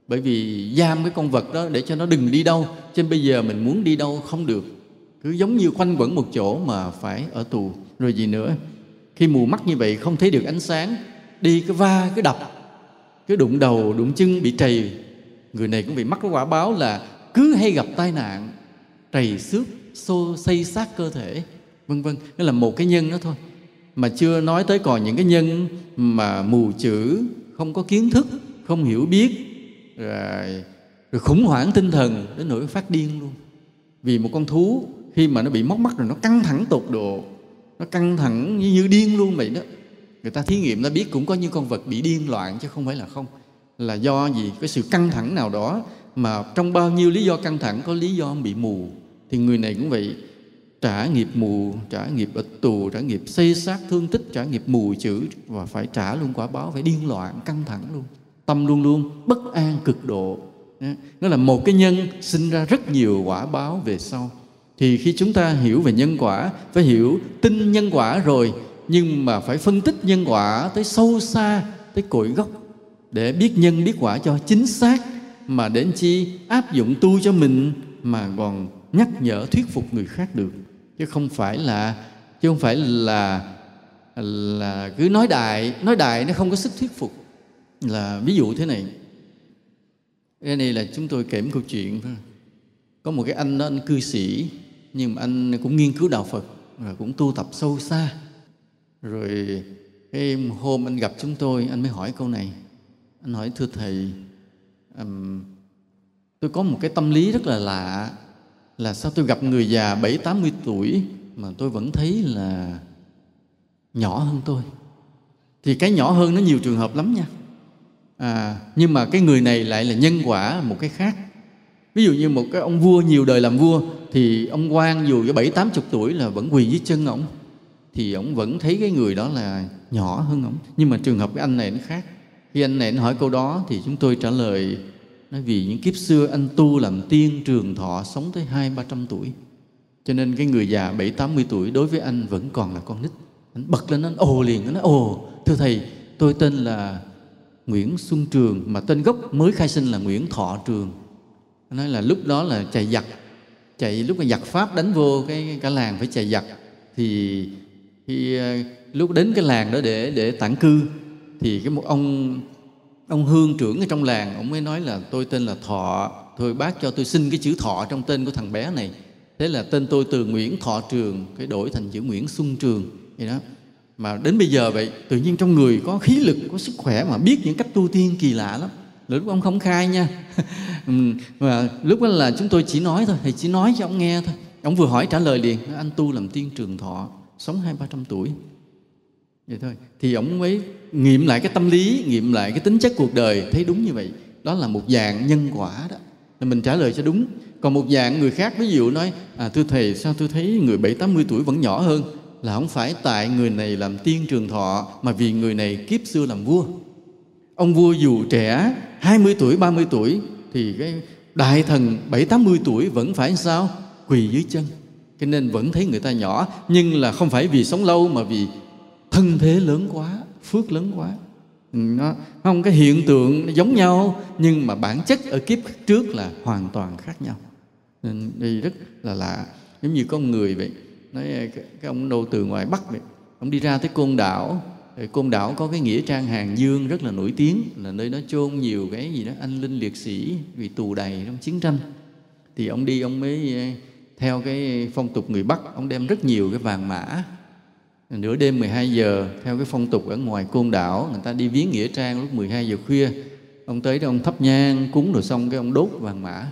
Bởi vì giam cái con vật đó để cho nó đừng đi đâu. Cho nên bây giờ mình muốn đi đâu không được. Cứ giống như khoanh quẩn một chỗ mà phải ở tù. Rồi gì nữa? Khi mù mắt như vậy không thấy được ánh sáng, đi cái va cái đập cái đụng đầu, đụng chân, bị trầy. Người này cũng bị mắc cái quả báo là cứ hay gặp tai nạn, trầy xước, xô, xây xác cơ thể, vân vân. Đó là một cái nhân đó thôi mà chưa nói tới còn những cái nhân mà mù chữ không có kiến thức không hiểu biết rồi, rồi khủng hoảng tinh thần đến nỗi phát điên luôn. Vì một con thú khi mà nó bị móc mắt rồi nó căng thẳng tột độ nó căng thẳng như, như điên luôn vậy đó. Người ta thí nghiệm nó biết cũng có những con vật bị điên loạn chứ không phải là không. Là do gì? Cái sự căng thẳng nào đó mà trong bao nhiêu lý do căng thẳng có lý do bị mù. Thì người này cũng vậy trả nghiệp mù trả nghiệp ở tù trả nghiệp xây sát, thương tích trả nghiệp mù chữ và phải trả luôn quả báo, phải điên loạn, căng thẳng luôn. Tâm luôn luôn bất an cực độ. Nó là một cái nhân sinh ra rất nhiều quả báo về sau. Thì khi chúng ta hiểu về nhân quả, phải hiểu tin nhân quả rồi, nhưng mà phải phân tích nhân quả tới sâu xa, tới cội gốc, để biết nhân biết quả cho chính xác, mà đến chi áp dụng tu cho mình mà còn nhắc nhở thuyết phục người khác được chứ không phải là chứ không phải là là cứ nói đại nói đại nó không có sức thuyết phục. Là ví dụ thế này. Cái này là chúng tôi kể một câu chuyện có một cái anh đó anh cư sĩ nhưng mà anh cũng nghiên cứu đạo Phật và cũng tu tập sâu xa. Rồi cái hôm anh gặp chúng tôi anh mới hỏi câu này. Anh hỏi thưa thầy um, tôi có một cái tâm lý rất là lạ là sao tôi gặp người già bảy tám mươi tuổi mà tôi vẫn thấy là nhỏ hơn tôi. Thì cái nhỏ hơn nó nhiều trường hợp lắm nha. À, nhưng mà cái người này lại là nhân quả một cái khác. Ví dụ như một cái ông vua nhiều đời làm vua thì ông quan dù có bảy tám chục tuổi là vẫn quỳ dưới chân ông. Thì ông vẫn thấy cái người đó là nhỏ hơn ông. Nhưng mà trường hợp cái anh này nó khác. Khi anh này anh hỏi câu đó thì chúng tôi trả lời nói vì những kiếp xưa anh tu làm tiên trường thọ sống tới hai, ba trăm tuổi. Cho nên cái người già bảy, tám mươi tuổi đối với anh vẫn còn là con nít. Anh bật lên, anh ồ liền, anh nói, ồ, thưa thầy, tôi tên là Nguyễn Xuân Trường, mà tên gốc mới khai sinh là Nguyễn Thọ Trường. Anh nói là lúc đó là chạy giặc. Chạy lúc mà giặc Pháp đánh vô cái cả làng phải chạy giặc. Thì khi à, lúc đến cái làng đó để để tản cư, thì cái một ông ông hương trưởng ở trong làng, ông mới nói là tôi tên là thọ. Thôi bác cho tôi xin cái chữ thọ trong tên của thằng bé này. Thế là tên tôi từ nguyễn thọ trường, cái đổi thành chữ nguyễn xuân trường. Vậy đó. Mà đến bây giờ vậy, tự nhiên trong người có khí lực, có sức khỏe mà biết những cách tu tiên kỳ lạ lắm. Lúc ông không khai nha. Ừ, mà lúc đó là chúng tôi chỉ nói thôi thầy chỉ nói cho ông nghe thôi. Ông vừa hỏi trả lời liền, anh tu làm tiên trường thọ, sống hai ba trăm tuổi vậy thôi. Thì ông mới nghiệm lại cái tâm lý, nghiệm lại cái tính chất cuộc đời, thấy đúng như vậy. Đó là một dạng nhân quả đó. Là mình trả lời cho đúng. Còn một dạng người khác, ví dụ nói à thưa thầy, sao tôi thấy người bảy, tám mươi tuổi vẫn nhỏ hơn? Là không phải tại người này làm tiên trường thọ, mà vì người này kiếp xưa làm vua. Ông vua dù trẻ 20 tuổi 30 tuổi, thì cái đại thần bảy, tám mươi tuổi vẫn phải sao? Quỳ dưới chân. Cho nên vẫn thấy người ta nhỏ, nhưng là không phải vì sống lâu mà vì thân thế lớn quá phước lớn quá. Ừ, nó không cái hiện tượng nó giống nhau nhưng mà bản chất ở kiếp trước là hoàn toàn khác nhau. Ừ, Nên đây rất là lạ giống như có người vậy nói cái, cái ông đâu từ ngoài bắc vậy? Ông đi ra tới côn đảo côn đảo có cái nghĩa trang hàng dương rất là nổi tiếng là nơi đó chôn nhiều cái gì đó anh linh liệt sĩ vì tù đầy trong chiến tranh. Thì ông đi ông mới theo cái phong tục người bắc ông đem rất nhiều cái vàng mã nửa đêm 12 giờ, theo cái phong tục ở ngoài côn đảo, người ta đi viếng nghĩa trang lúc 12 giờ khuya. Ông tới đó ông thắp nhang, cúng rồi xong cái ông đốt vàng mã.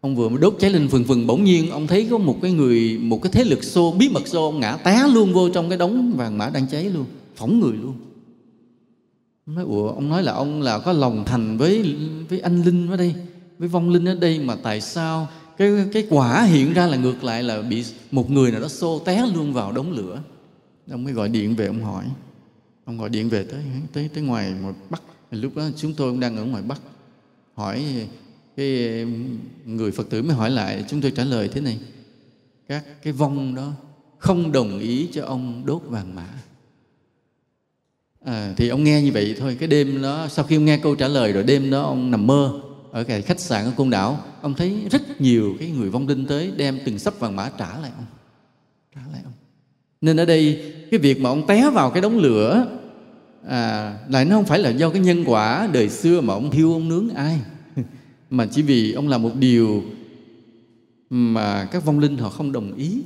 Ông vừa mới đốt cháy lên phừng phừng, bỗng nhiên ông thấy có một cái người, một cái thế lực xô, bí mật xô, ông ngã té luôn vô trong cái đống vàng mã đang cháy luôn, phỏng người luôn. Ông nói, ủa, ông nói là ông là có lòng thành với với anh linh ở đây, với vong linh ở đây mà tại sao cái cái quả hiện ra là ngược lại là bị một người nào đó xô té luôn vào đống lửa? Ông mới gọi điện về ông hỏi. Ông gọi điện về tới tới tới ngoài ngoài bắc. Lúc đó chúng tôi cũng đang ở ngoài bắc. Hỏi cái người phật tử mới hỏi lại chúng tôi trả lời thế này. Các cái vong đó không đồng ý cho ông đốt vàng mã. À, thì ông nghe như vậy thôi. Cái đêm đó sau khi ông nghe câu trả lời rồi đêm đó ông nằm mơ ở cái khách sạn ở côn đảo. Ông thấy rất nhiều cái người vong linh tới đem từng sắp vàng mã trả lại ông. Trả lại ông nên ở đây cái việc mà ông té vào cái đống lửa à, lại nó không phải là do cái nhân quả đời xưa mà ông hiu ông nướng ai. Mà chỉ vì ông làm một điều mà các vong linh họ không đồng ý.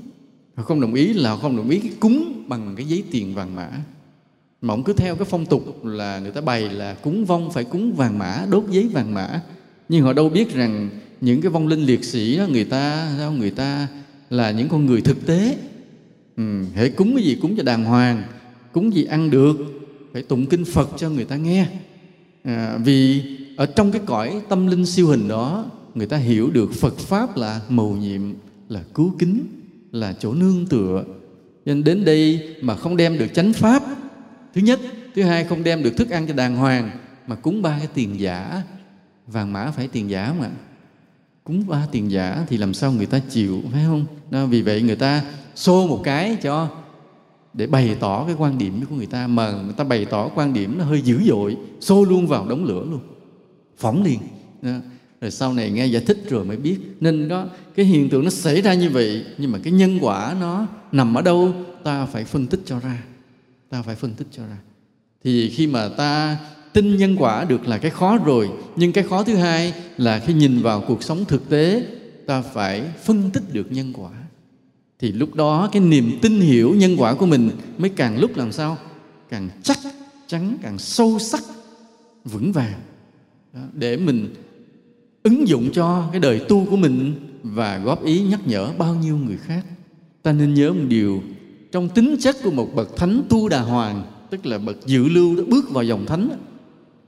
Họ không đồng ý là họ không đồng ý cái cúng bằng cái giấy tiền vàng mã. Mà ông cứ theo cái phong tục là người ta bày là cúng vong phải cúng vàng mã đốt giấy vàng mã. Nhưng họ đâu biết rằng những cái vong linh liệt sĩ đó người ta sao người ta là những con người thực tế ừ, hễ cúng cái gì cúng cho đàng hoàng cúng gì ăn được phải tụng kinh phật cho người ta nghe. À, vì ở trong cái cõi tâm linh siêu hình đó người ta hiểu được phật pháp là mầu nhiệm là cứu kính là chỗ nương tựa. Nên đến đây mà không đem được chánh pháp thứ nhất thứ hai không đem được thức ăn cho đàng hoàng mà cúng ba cái tiền giả. Vàng mã phải tiền giả mà. Cúng ba tiền giả thì làm sao người ta chịu phải không? Đó, vì vậy người ta xô một cái cho để bày tỏ cái quan điểm của người ta. Mà người ta bày tỏ quan điểm nó hơi dữ dội xô luôn vào đống lửa luôn. Phỏng liền. Rồi sau này nghe giải thích rồi mới biết. Nên đó cái hiện tượng nó xảy ra như vậy nhưng mà cái nhân quả nó nằm ở đâu ta phải phân tích cho ra. Ta phải phân tích cho ra. Thì khi mà ta tin nhân quả được là cái khó rồi nhưng cái khó thứ hai là khi nhìn vào cuộc sống thực tế ta phải phân tích được nhân quả thì lúc đó cái niềm tin hiểu nhân quả của mình mới càng lúc làm sao? Càng chắc chắn càng sâu sắc vững vàng. Đó, để mình ứng dụng cho cái đời tu của mình và góp ý nhắc nhở bao nhiêu người khác. Ta nên nhớ một điều trong tính chất của một bậc thánh tu đà hoàng tức là bậc dự lưu đó bước vào dòng thánh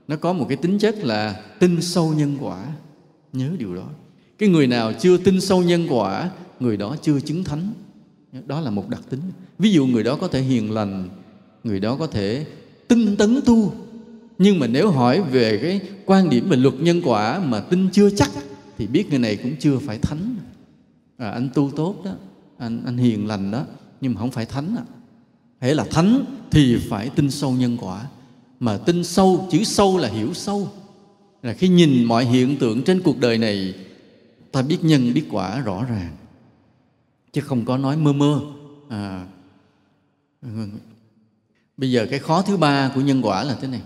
nó có một cái tính chất là tin sâu nhân quả. Nhớ điều đó. Cái người nào chưa tin sâu nhân quả người đó chưa chứng thánh. Đó là một đặc tính. Ví dụ người đó có thể hiền lành người đó có thể tinh tấn tu. Nhưng mà nếu hỏi về cái quan điểm về luật nhân quả mà tin chưa chắc thì biết người này cũng chưa phải thánh. À, anh tu tốt đó anh anh hiền lành đó nhưng mà không phải thánh à. hễ là thánh thì phải tin sâu nhân quả. Mà tin sâu chữ sâu là hiểu sâu. Là khi nhìn mọi hiện tượng trên cuộc đời này ta biết nhân biết quả rõ ràng chứ không có nói mơ mơ. À, bây giờ cái khó thứ ba của nhân quả là thế này.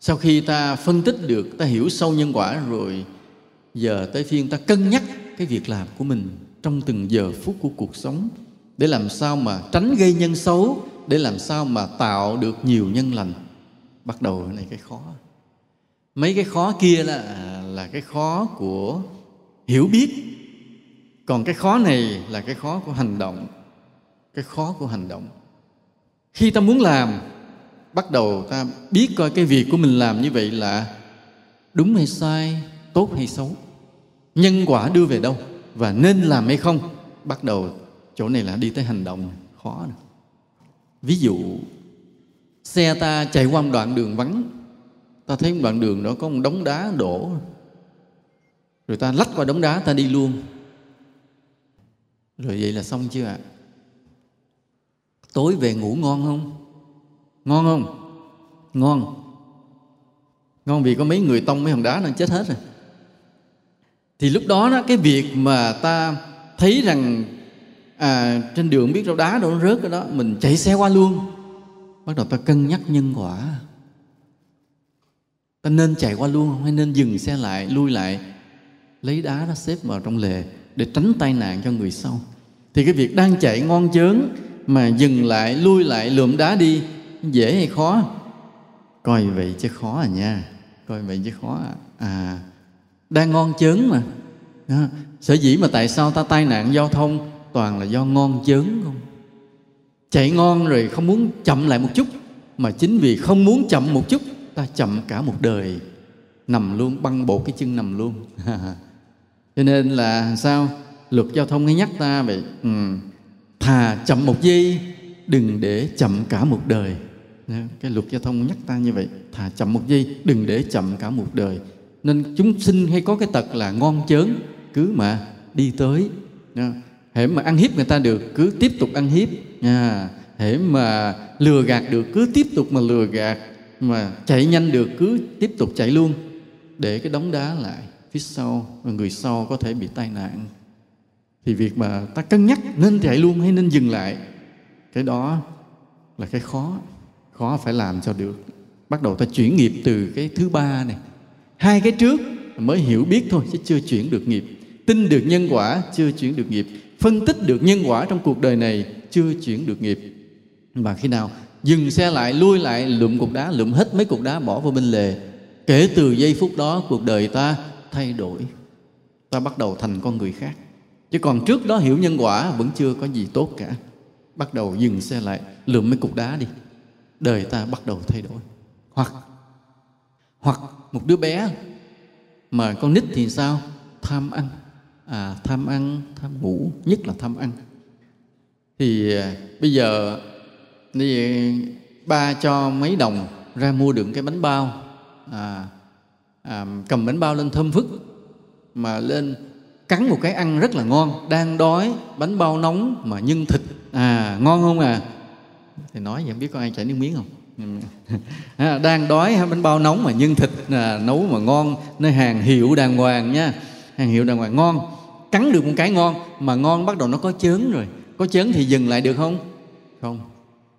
Sau khi ta phân tích được ta hiểu sâu nhân quả rồi giờ tới phiên ta cân nhắc cái việc làm của mình trong từng giờ phút của cuộc sống để làm sao mà tránh gây nhân xấu để làm sao mà tạo được nhiều nhân lành. Bắt đầu này cái khó. Mấy cái khó kia là là cái khó của hiểu biết còn cái khó này là cái khó của hành động. Cái khó của hành động. Khi ta muốn làm, bắt đầu ta biết coi cái việc của mình làm như vậy là đúng hay sai, tốt hay xấu. Nhân quả đưa về đâu và nên làm hay không, bắt đầu chỗ này là đi tới hành động. Khó này. ví dụ, xe ta chạy qua một đoạn đường vắng. Ta thấy một đoạn đường đó có một đống đá đổ. Rồi ta lách qua đống đá ta đi luôn rồi vậy là xong chưa ạ? Tối về ngủ ngon không? Ngon không? Ngon. Ngon vì có mấy người tông mấy hòn đá nó chết hết rồi. Thì lúc đó đó cái việc mà ta thấy rằng à, trên đường biết đâu đá đâu nó rớt cái đó mình chạy xe qua luôn. Bắt đầu ta cân nhắc nhân quả. Ta nên chạy qua luôn hay nên dừng xe lại lui lại lấy đá nó xếp vào trong lề để tránh tai nạn cho người sau. Thì cái việc đang chạy ngon chớn mà dừng lại lui lại lượm đá đi dễ hay khó? Coi vậy chứ khó à nha. Coi vậy chứ khó à, à đang ngon chớn mà. À, sở dĩ mà tại sao ta tai nạn giao thông toàn là do ngon chớn không? Chạy ngon rồi không muốn chậm lại một chút mà chính vì không muốn chậm một chút ta chậm cả một đời. Nằm luôn băng bộ cái chân nằm luôn. cho nên là sao? Luật giao thông hay nhắc ta vậy ừ, thà chậm một giây đừng để chậm cả một đời. Cái luật giao thông nhắc ta như vậy thà chậm một giây đừng để chậm cả một đời. Nên chúng sinh hay có cái tật là ngon chớn cứ mà đi tới. Hễ mà ăn hiếp người ta được cứ tiếp tục ăn hiếp. À, hễ mà lừa gạt được cứ tiếp tục mà lừa gạt. Mà chạy nhanh được cứ tiếp tục chạy luôn. Để cái đống đá lại phía sau, và người sau có thể bị tai nạn. Thì việc mà ta cân nhắc nên chạy luôn hay nên dừng lại, cái đó là cái khó khó phải làm cho được. Bắt đầu ta chuyển nghiệp từ cái thứ ba này. Hai cái trước mới hiểu biết thôi, chứ chưa chuyển được nghiệp. Tin được nhân quả, chưa chuyển được nghiệp. Phân tích được nhân quả trong cuộc đời này, chưa chuyển được nghiệp. Mà khi nào dừng xe lại, lui lại lượm cục đá lượm hết mấy cục đá bỏ vào bên lề, kể từ giây phút đó cuộc đời ta thay đổi ta bắt đầu thành con người khác. Chứ còn trước đó hiểu nhân quả vẫn chưa có gì tốt cả. Bắt đầu dừng xe lại lượm mấy cục đá đi. Đời ta bắt đầu thay đổi. Hoặc hoặc một đứa bé mà con nít thì sao? Tham ăn. À tham ăn tham ngủ nhất là tham ăn. Thì à, bây giờ thì ba cho mấy đồng ra mua được cái bánh bao. À, à, cầm bánh bao lên thơm phức mà lên cắn một cái ăn rất là ngon. Đang đói bánh bao nóng mà nhân thịt. À ngon không à? Thì nói vậy không biết có ai chảy nước miếng không? À, đang đói bánh bao nóng mà nhân thịt. À, nấu mà ngon nơi hàng hiệu đàng hoàng nha. Hàng hiệu đàng hoàng ngon. Cắn được một cái ngon mà ngon bắt đầu nó có chớn rồi. Có chớn thì dừng lại được không? Không.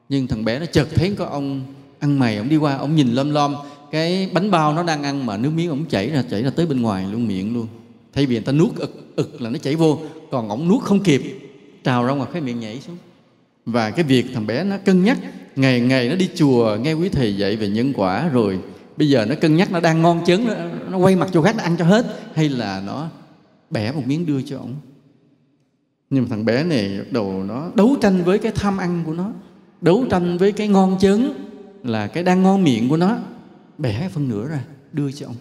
Nhưng thằng bé nó chợt thấy có ông ăn mày ông đi qua ông nhìn lom lom cái bánh bao nó đang ăn mà nước miếng ông chảy ra chảy ra tới bên ngoài luôn miệng luôn. Thay vì người ta nuốt ực ực là nó chảy vô còn ổng nuốt không kịp trào ra ngoài cái miệng nhảy xuống. Và cái việc thằng bé nó cân nhắc ngày ngày nó đi chùa nghe quý thầy dạy về nhân quả rồi bây giờ nó cân nhắc nó đang ngon chớn nó, nó quay mặt chỗ khác nó ăn cho hết hay là nó bẻ một miếng đưa cho ổng. Nhưng mà thằng bé này bắt đầu nó đấu tranh với cái tham ăn của nó đấu tranh với cái ngon chớn là cái đang ngon miệng của nó bẻ phân nửa ra đưa cho ông.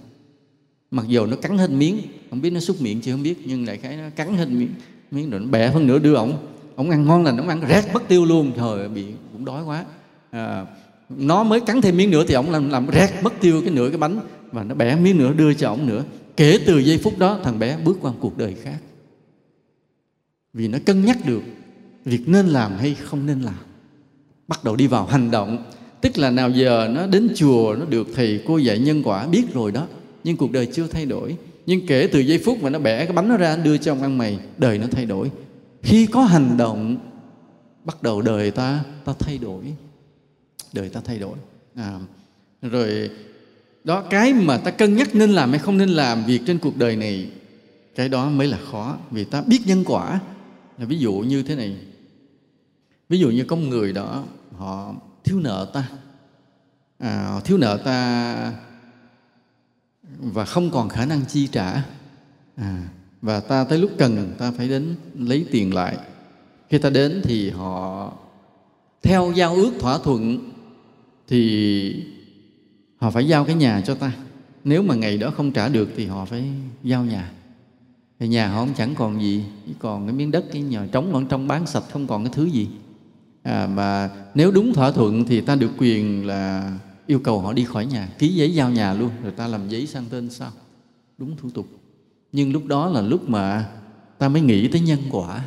Mặc dù nó cắn hết miếng không biết nó xúc miệng chưa không biết nhưng đại khái nó cắn hết miếng miếng rồi nó bẻ phân nửa đưa ổng. Ổng ăn ngon là nó ăn rét mất tiêu luôn trời bị cũng đói quá. À, nó mới cắn thêm miếng nữa thì ổng làm làm rét mất tiêu cái nửa cái bánh và nó bẻ miếng nữa đưa cho ổng nữa. Kể từ giây phút đó thằng bé bước qua cuộc đời khác. Vì nó cân nhắc được việc nên làm hay không nên làm. Bắt đầu đi vào hành động tức là nào giờ nó đến chùa nó được thầy cô dạy nhân quả biết rồi đó. Nhưng cuộc đời chưa thay đổi. Nhưng kể từ giây phút mà nó bẻ cái bánh nó ra đưa cho ông ăn mày đời nó thay đổi. Khi có hành động bắt đầu đời ta ta thay đổi. Đời ta thay đổi. À, rồi đó cái mà ta cân nhắc nên làm hay không nên làm việc trên cuộc đời này cái đó mới là khó. Vì ta biết nhân quả. Là ví dụ như thế này. Ví dụ như có người đó họ thiếu nợ ta. À, thiếu nợ ta và không còn khả năng chi trả. À, và ta tới lúc cần ta phải đến lấy tiền lại. Khi ta đến thì họ theo giao ước thỏa thuận thì họ phải giao cái nhà cho ta. Nếu mà ngày đó không trả được thì họ phải giao nhà. Thì nhà họ cũng chẳng còn gì chỉ còn cái miếng đất cái nhà trống ở trong bán sạch không còn cái thứ gì à, mà nếu đúng thỏa thuận thì ta được quyền là yêu cầu họ đi khỏi nhà ký giấy giao nhà luôn rồi ta làm giấy sang tên sau. Đúng thủ tục. Nhưng lúc đó là lúc mà ta mới nghĩ tới nhân quả.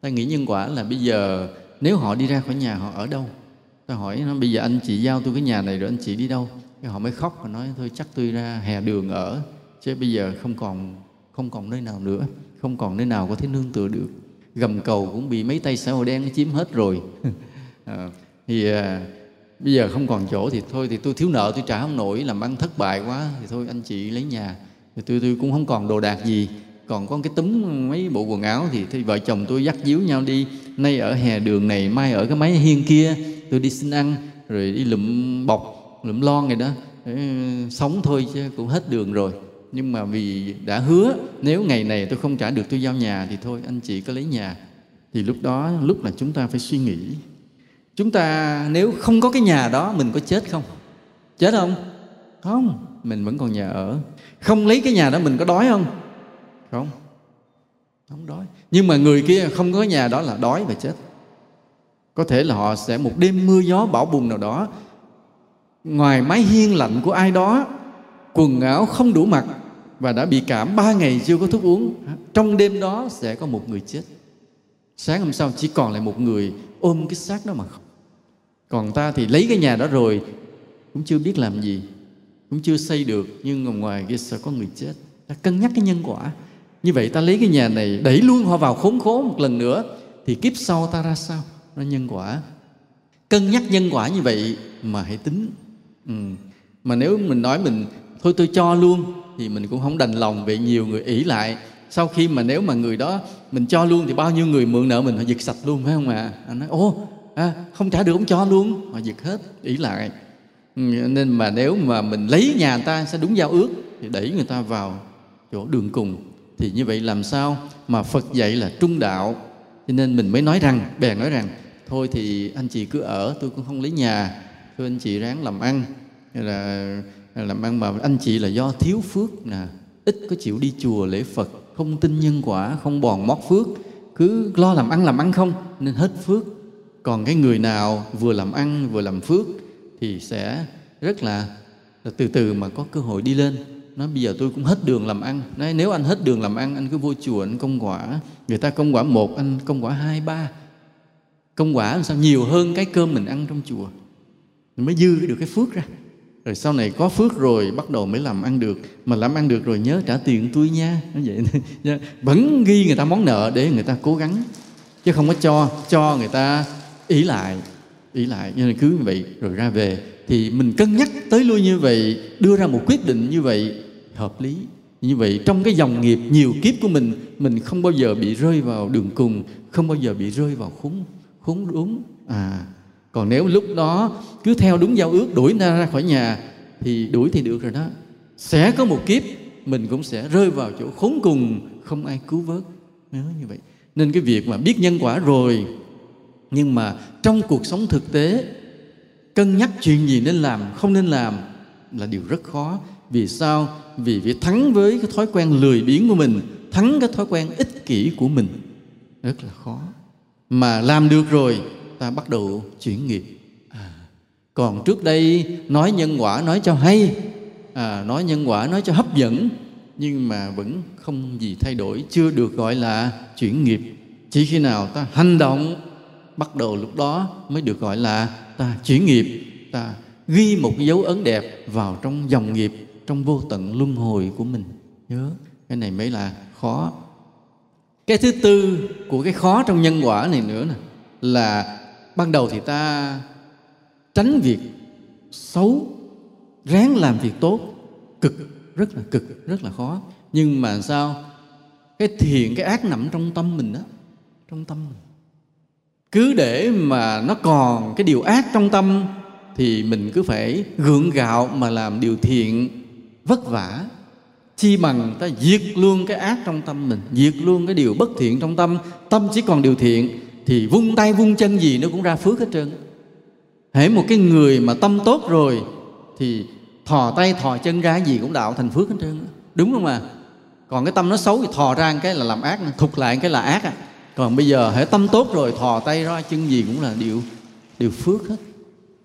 Ta nghĩ nhân quả là bây giờ nếu họ đi ra khỏi nhà họ ở đâu? Ta hỏi nó bây giờ anh chị giao tôi cái nhà này rồi anh chị đi đâu? Cái họ mới khóc và nói thôi chắc tôi ra hè đường ở chứ bây giờ không còn không còn nơi nào nữa không còn nơi nào có thể nương tựa được gầm cầu cũng bị mấy tay xã hội đen chiếm hết rồi. À, thì à, bây giờ không còn chỗ thì thôi thì tôi thiếu nợ tôi trả không nổi làm ăn thất bại quá thì thôi anh chị lấy nhà. Thì tôi tôi cũng không còn đồ đạc gì còn có cái túm mấy bộ quần áo thì, thì vợ chồng tôi dắt díu nhau đi. Nay ở hè đường này mai ở cái máy hiên kia tôi đi xin ăn rồi đi lụm bọc lụm lon này đó. Để sống thôi chứ cũng hết đường rồi nhưng mà vì đã hứa, nếu ngày này tôi không trả được, tôi giao nhà thì thôi, anh chị có lấy nhà. Thì lúc đó, lúc là chúng ta phải suy nghĩ. Chúng ta nếu không có cái nhà đó, mình có chết không? Chết không? Không. Mình vẫn còn nhà ở. Không lấy cái nhà đó, mình có đói không? Không. Không đói. Nhưng mà người kia không có nhà đó là đói và chết. Có thể là họ sẽ một đêm mưa gió bão bùng nào đó, ngoài mái hiên lạnh của ai đó quần áo không đủ mặc và đã bị cảm, ba ngày chưa có thuốc uống, trong đêm đó sẽ có một người chết. Sáng hôm sau chỉ còn lại một người ôm cái xác đó mà khóc. Còn ta thì lấy cái nhà đó rồi, cũng chưa biết làm gì, cũng chưa xây được, nhưng mà ngoài kia sẽ có người chết. Ta cân nhắc cái nhân quả. Như vậy ta lấy cái nhà này, đẩy luôn họ vào khốn khổ một lần nữa, thì kiếp sau ta ra sao? Nó nhân quả. Cân nhắc nhân quả như vậy mà hãy tính. Ừ. mà nếu mình nói mình thôi tôi cho luôn. Thì mình cũng không đành lòng vì nhiều người ỷ lại. Sau khi mà nếu mà người đó mình cho luôn thì bao nhiêu người mượn nợ mình họ giật sạch luôn phải không ạ? À? anh nói ô à, không trả được không cho luôn. Họ giật hết ỷ lại. Ừ, nên mà nếu mà mình lấy nhà người ta sẽ đúng giao ước thì đẩy người ta vào chỗ đường cùng. Thì như vậy làm sao mà Phật dạy là trung đạo? Cho nên mình mới nói rằng bè nói rằng thôi thì anh chị cứ ở tôi cũng không lấy nhà. Thôi anh chị ráng làm ăn. Là làm ăn mà anh chị là do thiếu phước nè ít có chịu đi chùa lễ Phật không tin nhân quả không bòn mót phước cứ lo làm ăn làm ăn không nên hết phước. Còn cái người nào vừa làm ăn vừa làm phước thì sẽ rất là, là từ từ mà có cơ hội đi lên. Nói bây giờ tôi cũng hết đường làm ăn. Nói nếu anh hết đường làm ăn anh cứ vô chùa anh công quả. Người ta công quả một anh công quả hai ba. Công quả làm sao nhiều hơn cái cơm mình ăn trong chùa? Mình mới dư được cái phước ra rồi sau này có phước rồi, bắt đầu mới làm ăn được. Mà làm ăn được rồi nhớ trả tiền tôi nha. Như vậy. Vẫn ghi người ta món nợ để người ta cố gắng. Chứ không có cho cho người ta ý lại ý lại. Nên cứ như vậy rồi ra về. Thì mình cân nhắc tới lui như vậy, đưa ra một quyết định như vậy, hợp lý. Như vậy trong cái dòng nghiệp nhiều kiếp của mình mình không bao giờ bị rơi vào đường cùng, không bao giờ bị rơi vào khốn khốn đúng. À còn nếu lúc đó cứ theo đúng giao ước đuổi ra ra khỏi nhà, thì đuổi thì được rồi đó. Sẽ có một kiếp, mình cũng sẽ rơi vào chỗ khốn cùng, không ai cứu vớt. Nhớ như vậy. Nên cái việc mà biết nhân quả rồi, nhưng mà trong cuộc sống thực tế, cân nhắc chuyện gì nên làm, không nên làm là điều rất khó. Vì sao? Vì việc thắng với cái thói quen lười biếng của mình, thắng cái thói quen ích kỷ của mình. Rất là khó. Mà làm được rồi ta bắt đầu chuyển nghiệp. À, còn trước đây nói nhân quả nói cho hay. À, nói nhân quả nói cho hấp dẫn nhưng mà vẫn không gì thay đổi chưa được gọi là chuyển nghiệp. Chỉ khi nào ta hành động bắt đầu lúc đó mới được gọi là ta chuyển nghiệp. Ta ghi một dấu ấn đẹp vào trong dòng nghiệp trong vô tận luân hồi của mình. Nhớ cái này mới là khó. Cái thứ tư của cái khó trong nhân quả này nữa nè là ban đầu thì ta tránh việc xấu ráng làm việc tốt. Cực rất là cực rất là khó. Nhưng mà sao? Cái thiện cái ác nằm trong tâm mình đó. Trong tâm mình. Cứ để mà nó còn cái điều ác trong tâm thì mình cứ phải gượng gạo mà làm điều thiện vất vả. Chi bằng ta diệt luôn cái ác trong tâm mình diệt luôn cái điều bất thiện trong tâm. Tâm chỉ còn điều thiện thì vung tay vung chân gì nó cũng ra phước hết trơn. Hễ một cái người mà tâm tốt rồi thì thò tay thò chân ra gì cũng đạo thành phước hết trơn. Đúng không à còn cái tâm nó xấu thì thò ra cái là làm ác thục lại cái là ác à. Còn bây giờ hễ tâm tốt rồi, thò tay ra chân gì cũng là điều điều phước hết.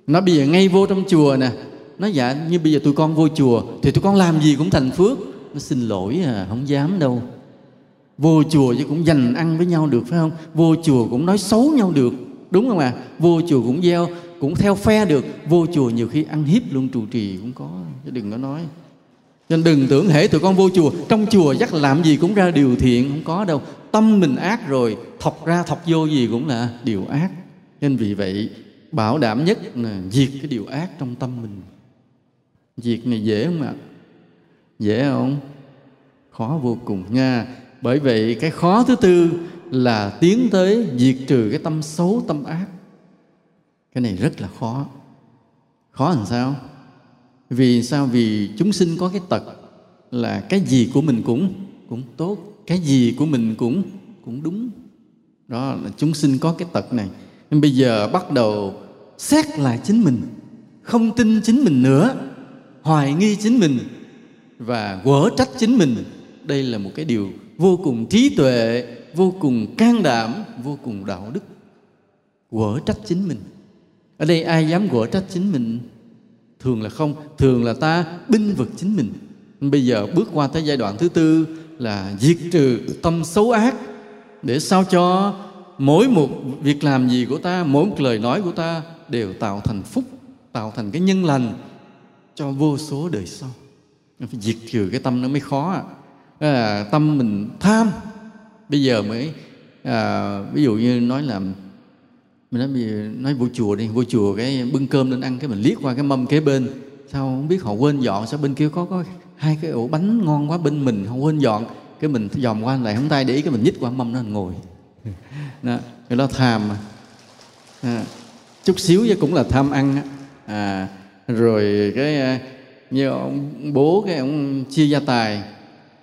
Nó bây giờ ngay vô trong chùa nè, nó dạ như bây giờ tụi con vô chùa thì tụi con làm gì cũng thành phước. Nó xin lỗi à không dám đâu vô chùa chứ cũng dành ăn với nhau được, phải không? Vô chùa cũng nói xấu nhau được, đúng không ạ? À? vô chùa cũng gieo, cũng theo phe được. Vô chùa nhiều khi ăn hiếp luôn, trụ trì cũng có, chứ đừng có nói. Nên đừng tưởng hễ tụi con vô chùa. Trong chùa chắc làm gì cũng ra điều thiện, không có đâu. Tâm mình ác rồi, thọc ra thọc vô gì cũng là điều ác. Nên vì vậy, bảo đảm nhất là diệt cái điều ác trong tâm mình. Diệt này dễ không ạ? Dễ không? Khó vô cùng nha bởi vậy cái khó thứ tư là tiến tới diệt trừ cái tâm xấu, tâm ác. Cái này rất là khó. Khó làm sao? Vì sao? Vì chúng sinh có cái tật là cái gì của mình cũng cũng tốt, cái gì của mình cũng cũng đúng. Đó là chúng sinh có cái tật này. Nên bây giờ bắt đầu xét lại chính mình, không tin chính mình nữa, hoài nghi chính mình và quở trách chính mình. Đây là một cái điều vô cùng trí tuệ vô cùng can đảm vô cùng đạo đức. Quở trách chính mình. Ở đây ai dám quở trách chính mình? Thường là không thường là ta binh vực chính mình. Bây giờ bước qua tới giai đoạn thứ tư là diệt trừ tâm xấu ác để sao cho mỗi một việc làm gì của ta mỗi một lời nói của ta đều tạo thành phúc tạo thành cái nhân lành cho vô số đời sau. Phải diệt trừ cái tâm nó mới khó à, tâm mình tham. Bây giờ mới à, ví dụ như nói là mình nói, nói vô chùa đi vô chùa cái bưng cơm lên ăn cái mình liếc qua cái mâm kế bên. Sao không biết họ quên dọn sao bên kia có có hai cái ổ bánh ngon quá bên mình không quên dọn. Cái mình dòm qua lại không tay để ý cái mình nhích qua mâm nó ngồi. Đó cái đó tham mà. À, chút xíu chứ cũng là tham ăn à rồi cái à, như ông bố cái ông chia gia tài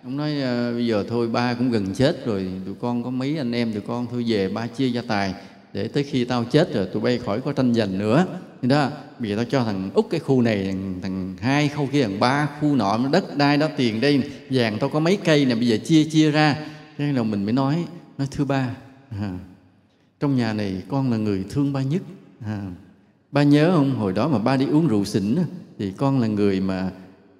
ông nói ờ, bây giờ thôi ba cũng gần chết rồi tụi con có mấy anh em tụi con thôi về ba chia gia tài để tới khi tao chết rồi tụi bay khỏi có tranh giành nữa. Thì đó bây giờ tao cho thằng út cái khu này thằng, thằng hai khu kia thằng ba khu nọ đất đai đó tiền đây vàng tao có mấy cây này bây giờ chia chia ra. Thế là mình mới nói nói thưa ba à, trong nhà này con là người thương ba nhất à, ba nhớ không? Hồi đó mà ba đi uống rượu xỉn thì con là người mà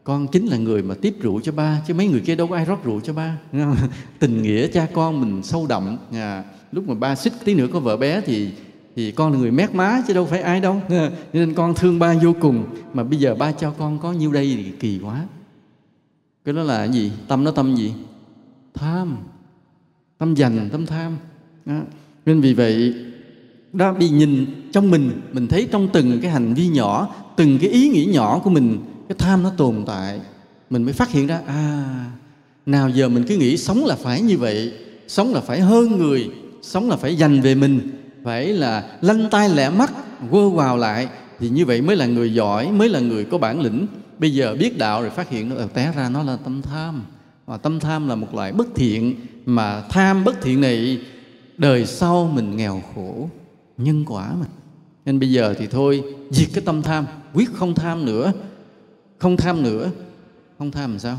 con chính là người mà tiếp rượu cho ba chứ mấy người kia đâu có ai rót rượu cho ba. Tình nghĩa cha con mình sâu đậm. À, lúc mà ba xích tí nữa có vợ bé thì thì con là người mét má chứ đâu phải ai đâu. Nên con thương ba vô cùng. Mà bây giờ ba cho con có nhiêu đây thì kỳ quá. Cái đó là gì? Tâm nó tâm gì? Tham. Tâm dành tâm tham. Đó. nên vì vậy đó bị nhìn trong mình mình thấy trong từng cái hành vi nhỏ từng cái ý nghĩ nhỏ của mình cái tham nó tồn tại, mình mới phát hiện ra à nào giờ mình cứ nghĩ sống là phải như vậy, sống là phải hơn người, sống là phải dành về mình, phải là lanh tay lẹ mắt, quơ vào lại, thì như vậy mới là người giỏi, mới là người có bản lĩnh. Bây giờ biết đạo rồi phát hiện nó té ra nó là tâm tham. Và tâm tham là một loại bất thiện, mà tham bất thiện này, đời sau mình nghèo khổ, nhân quả mà. Nên bây giờ thì thôi, diệt cái tâm tham, quyết không tham nữa không tham nữa. Không tham làm sao?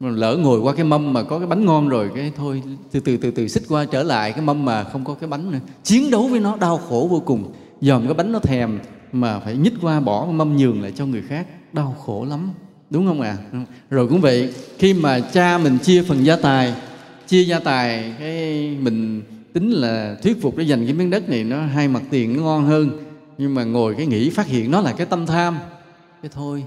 Mà lỡ ngồi qua cái mâm mà có cái bánh ngon rồi, cái thôi, từ từ từ từ xích qua trở lại cái mâm mà không có cái bánh nữa. Chiến đấu với nó đau khổ vô cùng. Dòm cái bánh nó thèm mà phải nhích qua bỏ cái mâm nhường lại cho người khác. Đau khổ lắm. Đúng không ạ? À? rồi cũng vậy, khi mà cha mình chia phần gia tài, chia gia tài cái mình tính là thuyết phục để dành cái miếng đất này nó hai mặt tiền nó ngon hơn, nhưng mà ngồi cái nghĩ phát hiện nó là cái tâm tham. Cái thôi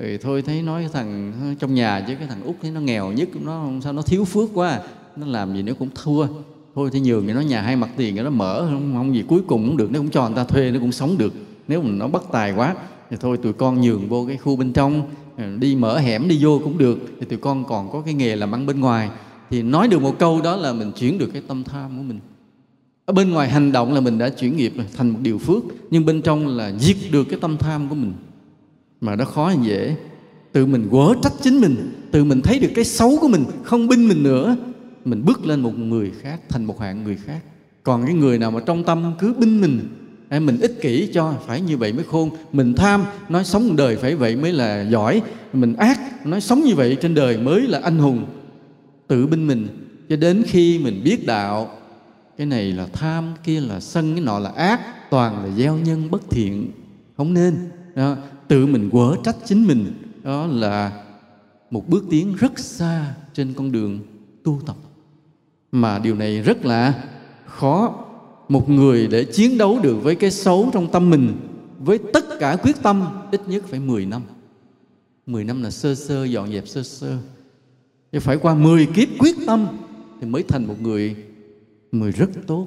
rồi thôi thấy nói thằng ờ, trong nhà chứ cái thằng út thấy nó nghèo nhất nó sao nó thiếu phước quá. Nó làm gì nó cũng thua. Thôi thì nhường thì nó nhà hai mặt tiền nó mở không, không gì cuối cùng cũng được nó cũng cho người ta thuê nó cũng sống được. Nếu mà nó bất tài quá thì thôi tụi con nhường vô cái khu bên trong ờ, đi mở hẻm đi vô cũng được. Thì tụi con còn có cái nghề làm ăn bên ngoài. Thì nói được một câu đó là mình chuyển được cái tâm tham của mình. Ở bên ngoài hành động là mình đã chuyển nghiệp thành một điều phước. Nhưng bên trong là diệt được cái tâm tham của mình mà nó khó là dễ tự mình quở trách chính mình, tự mình thấy được cái xấu của mình, không binh mình nữa, mình bước lên một người khác, thành một hạng người khác. Còn cái người nào mà trong tâm cứ binh mình, em mình ích kỷ cho, phải như vậy mới khôn. Mình tham, nói sống đời phải vậy mới là giỏi. Mình ác, nói sống như vậy trên đời mới là anh hùng. Tự binh mình, cho đến khi mình biết đạo, cái này là tham, kia là sân, cái nọ là ác, toàn là gieo nhân bất thiện. Không nên. Đó tự mình quở trách chính mình. Đó là một bước tiến rất xa trên con đường tu tập. Mà điều này rất là khó một người để chiến đấu được với cái xấu trong tâm mình, với tất cả quyết tâm, ít nhất phải 10 năm. 10 năm là sơ sơ, dọn dẹp sơ sơ. Thì phải qua 10 kiếp quyết tâm thì mới thành một người người rất tốt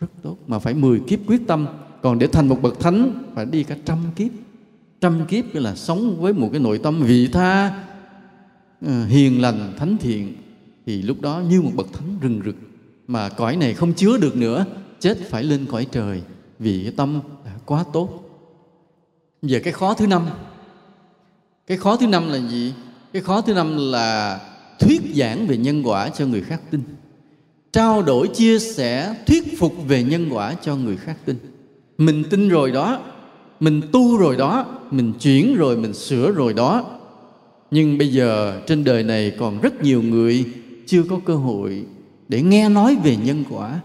rất tốt. Mà phải 10 kiếp quyết tâm, còn để thành một bậc thánh phải đi cả trăm kiếp trăm kiếp là sống với một cái nội tâm vị tha ờ, hiền lành, thánh thiện, thì lúc đó như một bậc thánh rừng rực. Mà cõi này không chứa được nữa, chết phải lên cõi trời vì cái tâm đã quá tốt. Giờ cái khó thứ năm. Cái khó thứ năm là gì? Cái khó thứ năm là thuyết giảng về nhân quả cho người khác tin. Trao đổi, chia sẻ, thuyết phục về nhân quả cho người khác tin. Mình tin rồi đó mình tu rồi đó, mình chuyển rồi, mình sửa rồi đó. Nhưng bây giờ trên đời này còn rất nhiều người chưa có cơ hội để nghe nói về nhân quả.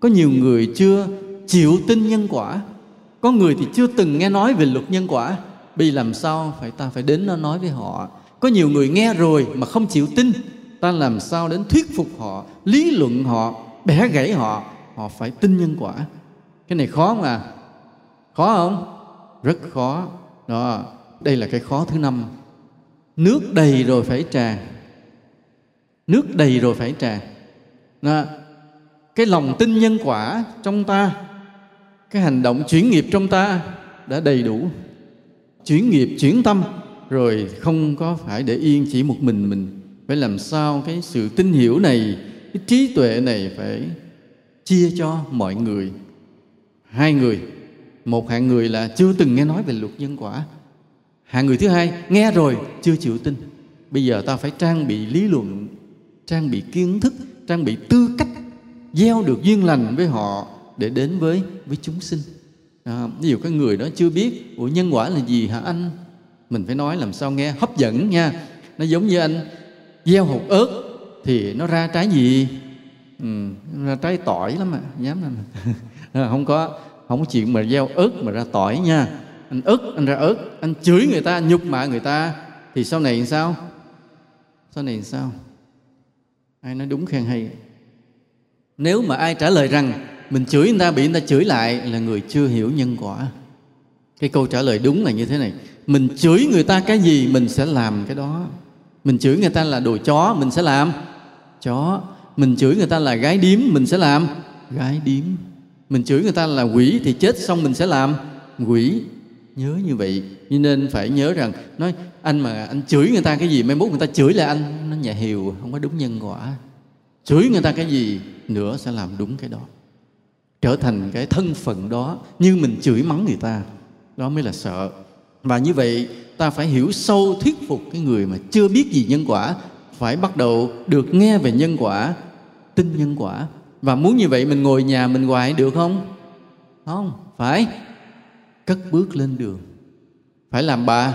Có nhiều người chưa chịu tin nhân quả. Có người thì chưa từng nghe nói về luật nhân quả. Vì làm sao phải, ta phải đến nó nói với họ. Có nhiều người nghe rồi mà không chịu tin. Ta làm sao đến thuyết phục họ, lý luận họ, bẻ gãy họ họ phải tin nhân quả. Cái này khó mà. Khó không? Rất khó. Đó, đây là cái khó thứ năm. Nước đầy rồi phải tràn nước đầy rồi phải tràn đó. cái lòng tin nhân quả trong ta, cái hành động chuyển nghiệp trong ta đã đầy đủ. Chuyển nghiệp, chuyển tâm, rồi không có phải để yên chỉ một mình mình. Phải làm sao cái sự tin hiểu này, cái trí tuệ này phải chia cho mọi người. Hai người một hạng người là chưa từng nghe nói về luật nhân quả. Hạng người thứ hai nghe rồi chưa chịu tin. Bây giờ ta phải trang bị lý luận trang bị kiến thức trang bị tư cách gieo được duyên lành với họ để đến với với chúng sinh. À, ví dụ cái người đó chưa biết ủa nhân quả là gì hả anh? Mình phải nói làm sao nghe hấp dẫn nha. Nó giống như anh gieo hột ớt thì nó ra trái gì? Ừ, ra trái tỏi lắm à? dám lắm à. không có không có chuyện mà gieo ớt mà ra tỏi nha. Anh ớt anh ra ớt, anh chửi người ta anh nhục mạ người ta. Thì sau này làm sao? Sau này làm sao? Ai nói đúng khen hay? Nếu mà ai trả lời rằng mình chửi người ta bị người ta chửi lại là người chưa hiểu nhân quả. Cái câu trả lời đúng là như thế này. Mình chửi người ta cái gì mình sẽ làm cái đó. Mình chửi người ta là đồ chó, mình sẽ làm. Chó. Mình chửi người ta là gái điếm, mình sẽ làm. Gái điếm mình chửi người ta là quỷ thì chết xong mình sẽ làm. Quỷ, nhớ như vậy. Cho nên phải nhớ rằng, nói, anh mà anh chửi người ta cái gì, mai mốt người ta chửi là anh. Nó nhà hiều không có đúng nhân quả. Chửi người ta cái gì nữa sẽ làm đúng cái đó. Trở thành cái thân phận đó, như mình chửi mắng người ta. Đó mới là sợ. Và như vậy, ta phải hiểu sâu, thuyết phục cái người mà chưa biết gì nhân quả, phải bắt đầu được nghe về nhân quả, tin nhân quả và muốn như vậy mình ngồi nhà mình hoài được không? Không. Phải. Cất bước lên đường. Phải làm bà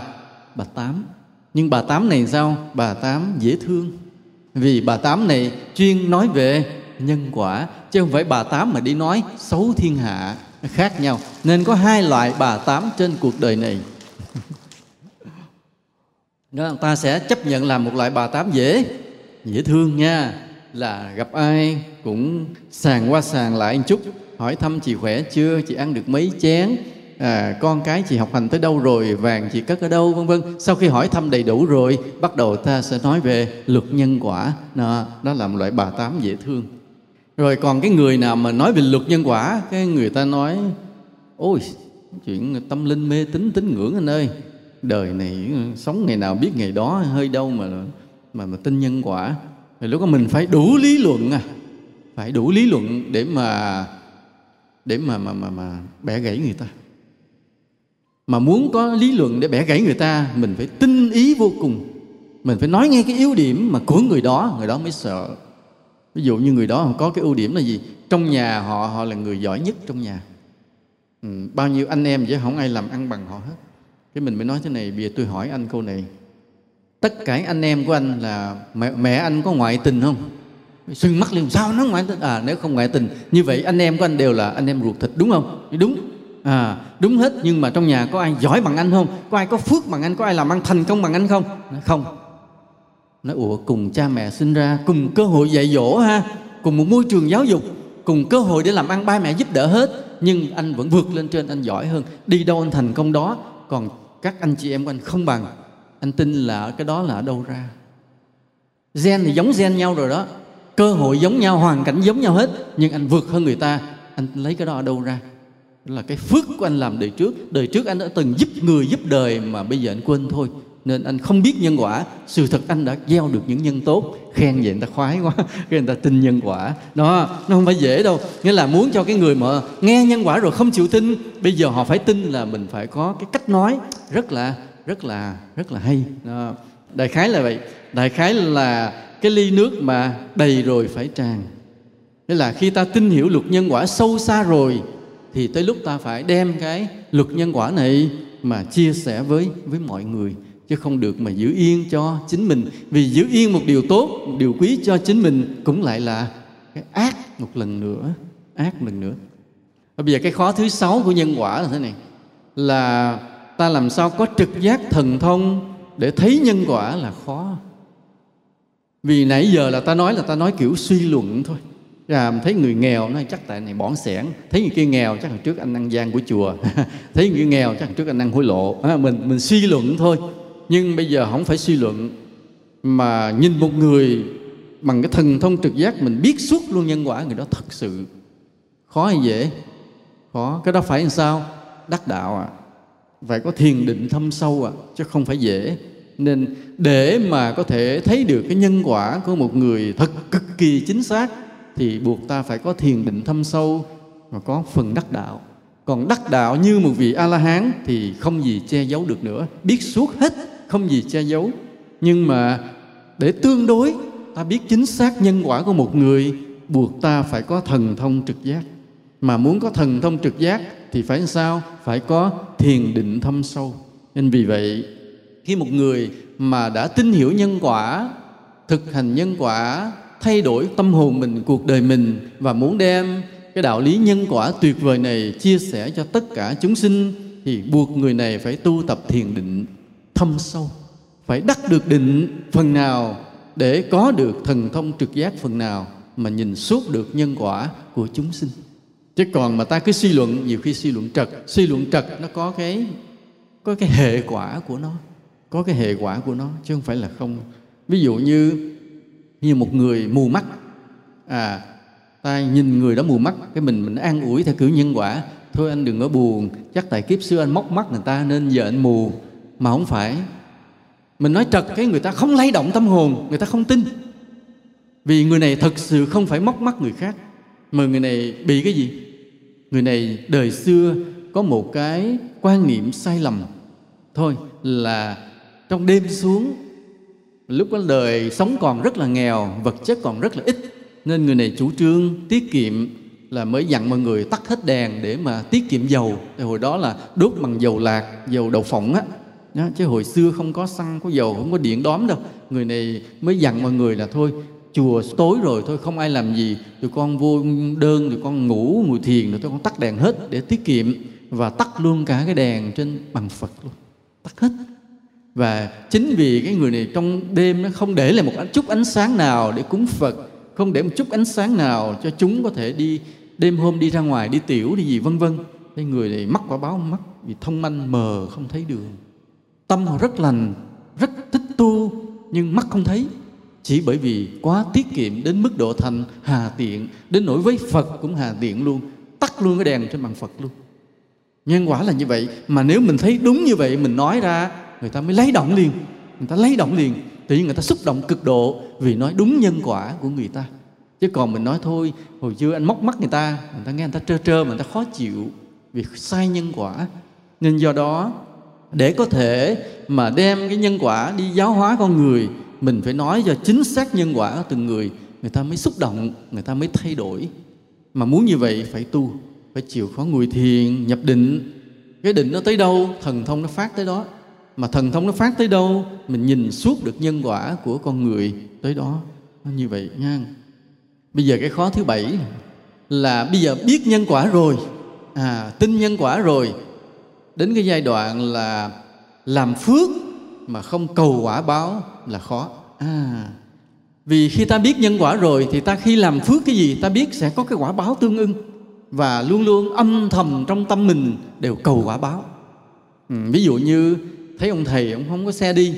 bà tám. Nhưng bà tám này sao? Bà tám dễ thương. Vì bà tám này chuyên nói về nhân quả, chứ không phải bà tám mà đi nói xấu thiên hạ. Khác nhau. Nên có hai loại bà tám trên cuộc đời này. Đó, ta sẽ chấp nhận làm một loại bà tám dễ dễ thương nha là gặp ai cũng sàng qua sàng lại một chút. Hỏi thăm chị khỏe chưa? Chị ăn được mấy chén? À, con cái chị học hành tới đâu rồi? Vàng chị cất ở đâu? Vân vân. Sau khi hỏi thăm đầy đủ rồi bắt đầu ta sẽ nói về luật nhân quả. Đó, đó là một loại bà tám dễ thương. Rồi còn cái người nào mà nói về luật nhân quả cái người ta nói ôi chuyện tâm linh mê tín tín ngưỡng anh ơi. Đời này ừ, sống ngày nào biết ngày đó hơi đâu mà mà mà tin nhân quả thì lúc đó mình phải đủ lý luận à. Phải đủ lý luận để mà để mà mà mà mà bẻ gãy người ta. Mà muốn có lý luận để bẻ gãy người ta mình phải tinh ý vô cùng. Mình phải nói ngay cái yếu điểm mà của người đó người đó mới sợ. Ví dụ như người đó có cái ưu điểm là gì? Trong nhà họ họ là người giỏi nhất trong nhà. Ừ, bao nhiêu anh em chứ không ai làm ăn bằng họ hết. Cái mình mới nói thế này bây giờ tôi hỏi anh câu này tất cả anh em của anh là mẹ, mẹ anh có ngoại tình không? Sưng mắt liền. Sao nó ngoại tình? À nếu không ngoại tình. Như vậy anh em của anh đều là anh em ruột thịt đúng không? Đúng. À đúng hết. Nhưng mà trong nhà có ai giỏi bằng anh không? Có ai có phước bằng anh? Có ai làm ăn thành công bằng anh không? Không. Nói ủa cùng cha mẹ sinh ra cùng cơ hội dạy dỗ ha cùng một môi trường giáo dục cùng cơ hội để làm ăn ba mẹ giúp đỡ hết. Nhưng anh vẫn vượt lên trên anh giỏi hơn. Đi đâu anh thành công đó còn các anh chị em của anh không bằng anh tin là cái đó là ở đâu ra? Gen thì giống gen nhau rồi đó. Cơ hội giống nhau, hoàn cảnh giống nhau hết. Nhưng anh vượt hơn người ta. Anh lấy cái đó ở đâu ra? Đó là cái phước của anh làm đời trước. Đời trước anh đã từng giúp người, giúp đời mà bây giờ anh quên thôi. Nên anh không biết nhân quả. Sự thật anh đã gieo được những nhân tốt. Khen vậy người ta khoái quá. Cái người ta tin nhân quả. Đó, nó không phải dễ đâu. Nghĩa là muốn cho cái người mà nghe nhân quả rồi không chịu tin, bây giờ họ phải tin là mình phải có cái cách nói rất là rất là rất là hay. À, đại khái là vậy. Đại khái là cái ly nước mà đầy rồi phải tràn. Thế là khi ta tin hiểu luật nhân quả sâu xa rồi thì tới lúc ta phải đem cái luật nhân quả này mà chia sẻ với với mọi người chứ không được mà giữ yên cho chính mình. Vì giữ yên một điều tốt một điều quý cho chính mình cũng lại là cái ác một lần nữa ác một lần nữa. Và bây giờ cái khó thứ sáu của nhân quả là thế này. Là ta làm sao có trực giác thần thông để thấy nhân quả là khó? Vì nãy giờ là ta nói là ta nói kiểu suy luận thôi. À, thấy người nghèo nói chắc tại này bỏng sẻn. Thấy người kia nghèo chắc là trước anh ăn gian của chùa. Thấy người kia nghèo chắc là trước anh ăn hối lộ. À, mình mình suy luận thôi. Nhưng bây giờ không phải suy luận mà nhìn một người bằng cái thần thông trực giác mình biết suốt luôn nhân quả người đó thật sự khó hay dễ? Khó. Cái đó phải làm sao? Đắc đạo à phải có thiền định thâm sâu à chứ không phải dễ. Nên để mà có thể thấy được cái nhân quả của một người thật cực kỳ chính xác, thì buộc ta phải có thiền định thâm sâu và có phần đắc đạo. Còn đắc đạo như một vị a la hán thì không gì che giấu được nữa. Biết suốt hết, không gì che giấu. Nhưng mà để tương đối, ta biết chính xác nhân quả của một người, buộc ta phải có thần thông trực giác. Mà muốn có thần thông trực giác thì phải sao? Phải có thiền định thâm sâu. Nên vì vậy, khi một người mà đã tin hiểu nhân quả, thực hành nhân quả, thay đổi tâm hồn mình, cuộc đời mình và muốn đem cái đạo lý nhân quả tuyệt vời này chia sẻ cho tất cả chúng sinh, thì buộc người này phải tu tập thiền định thâm sâu. Phải đắc được định phần nào để có được thần thông trực giác phần nào mà nhìn suốt được nhân quả của chúng sinh chứ còn mà ta cứ suy luận, nhiều khi suy luận trật. Suy luận trật nó có cái có cái hệ quả của nó. Có cái hệ quả của nó, chứ không phải là không. Ví dụ như như một người mù mắt. À ta nhìn người đó mù mắt, cái mình mình an ủi theo kiểu nhân quả. Thôi anh đừng có buồn, chắc tại kiếp xưa anh móc mắt người ta nên giờ anh mù. Mà không phải. Mình nói trật cái người ta không lay động tâm hồn, người ta không tin. Vì người này thật sự không phải móc mắt người khác, mà người này bị cái gì? Người này đời xưa có một cái quan niệm sai lầm. Thôi là trong đêm xuống lúc đó đời sống còn rất là nghèo vật chất còn rất là ít nên người này chủ trương tiết kiệm là mới dặn mọi người tắt hết đèn để mà tiết kiệm dầu. Thì hồi đó là đốt bằng dầu lạc dầu đậu phộng á. Đó, chứ hồi xưa không có xăng có dầu không có điện đóm đâu. Người này mới dặn mọi người là thôi chùa tối rồi thôi, không ai làm gì. Tụi con vô đơn tụi con ngủ, ngồi thiền rồi tụi con tắt đèn hết để tiết kiệm và tắt luôn cả cái đèn trên bằng phật luôn. Tắt hết. Và chính vì cái người này trong đêm nó không để lại một chút ánh sáng nào để cúng phật, không để một chút ánh sáng nào cho chúng có thể đi đêm hôm đi ra ngoài, đi tiểu, đi gì, vân vân. Cái người này mắc quả báo mắc, vì thông manh mờ, không thấy đường. Tâm họ rất lành, rất thích tu, nhưng mắt không thấy chỉ bởi vì quá tiết kiệm đến mức độ thành hà tiện, đến nỗi với phật cũng hà tiện luôn, tắt luôn cái đèn trên bàn phật luôn. Nhân quả là như vậy, mà nếu mình thấy đúng như vậy, mình nói ra, người ta mới lấy động liền, người ta lấy động liền. Tự nhiên người ta xúc động cực độ vì nói đúng nhân quả của người ta. Chứ còn mình nói thôi, hồi xưa anh móc mắt người ta người ta nghe người ta trơ trơ mà người ta khó chịu vì sai nhân quả. Nên do đó, để có thể mà đem cái nhân quả đi giáo hóa con người mình phải nói cho chính xác nhân quả của từng người người ta mới xúc động, người ta mới thay đổi. Mà muốn như vậy phải tu, phải chịu khó ngồi thiền, nhập định. Cái định nó tới đâu, thần thông nó phát tới đó. Mà thần thông nó phát tới đâu, mình nhìn suốt được nhân quả của con người tới đó. Nó như vậy nha. Bây giờ cái khó thứ bảy là bây giờ biết nhân quả rồi. À tin nhân quả rồi. Đến cái giai đoạn là làm phước mà không cầu quả báo là khó. À vì khi ta biết nhân quả rồi thì ta khi làm phước cái gì ta biết sẽ có cái quả báo tương ưng. Và luôn luôn âm thầm trong tâm mình đều cầu quả báo. Ừ, ví dụ như thấy ông thầy ông không có xe đi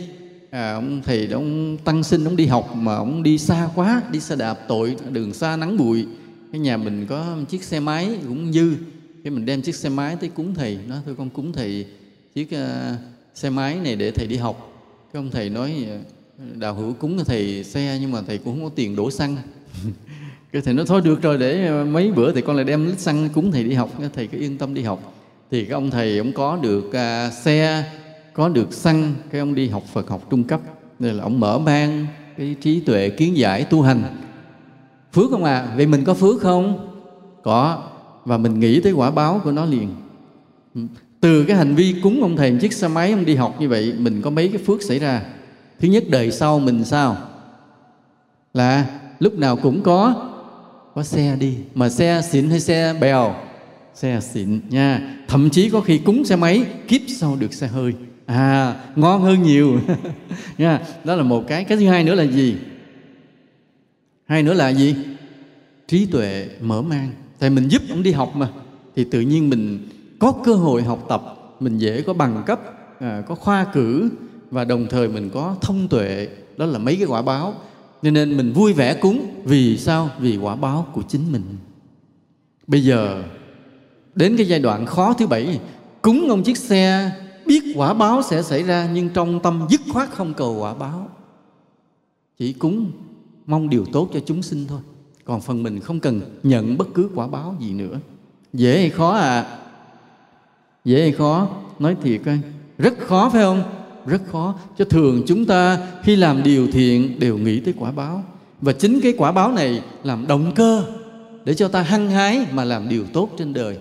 à, ông thầy ông tăng sinh ông đi học mà ông đi xa quá đi xe đạp tội đường xa nắng bụi cái nhà mình có chiếc xe máy cũng dư. Cái mình đem chiếc xe máy tới cúng thầy nói thôi con cúng thầy chiếc uh, xe máy này để thầy đi học. Cái ông thầy nói ờ, đào hữu cúng cho thầy xe nhưng mà thầy cũng không có tiền đổ xăng. Cái thầy nói thôi được rồi để ờ, mấy bữa thì con lại đem lít xăng cúng thầy đi học. Thầy cứ yên tâm đi học. Thì cái ông thầy ông có được à, xe có được xăng cái ông đi học Phật học trung cấp. Nên là ông mở mang cái trí tuệ kiến giải tu hành. Phước không à? Vậy mình có phước không? Có. Và mình nghĩ tới quả báo của nó liền từ cái hành vi cúng ông thầy chiếc xe máy, ông đi học như vậy, mình có mấy cái phước xảy ra? Thứ nhất, đời sau mình sao? Là lúc nào cũng có có xe đi. Mà xe xịn hay xe bèo? Xe xịn nha. Thậm chí có khi cúng xe máy, kiếp sau được xe hơi. À ngon hơn nhiều. Nha. Đó là một cái. Cái thứ hai nữa là gì? Hai nữa là gì? Trí tuệ mở mang. Tại mình giúp ông đi học mà, thì tự nhiên mình có cơ hội học tập mình dễ có bằng cấp à, có khoa cử và đồng thời mình có thông tuệ. Đó là mấy cái quả báo. Cho nên mình vui vẻ cúng. Vì sao? Vì quả báo của chính mình. Bây giờ đến cái giai đoạn khó thứ bảy cúng ông chiếc xe biết quả báo sẽ xảy ra nhưng trong tâm dứt khoát không cầu quả báo. Chỉ cúng mong điều tốt cho chúng sinh thôi. Còn phần mình không cần nhận bất cứ quả báo gì nữa. Dễ hay khó à? Dễ hay khó? Nói thiệt coi rất khó, phải không? Rất khó. Cho thường chúng ta khi làm điều thiện đều nghĩ tới quả báo. Và chính cái quả báo này làm động cơ để cho ta hăng hái mà làm điều tốt trên đời.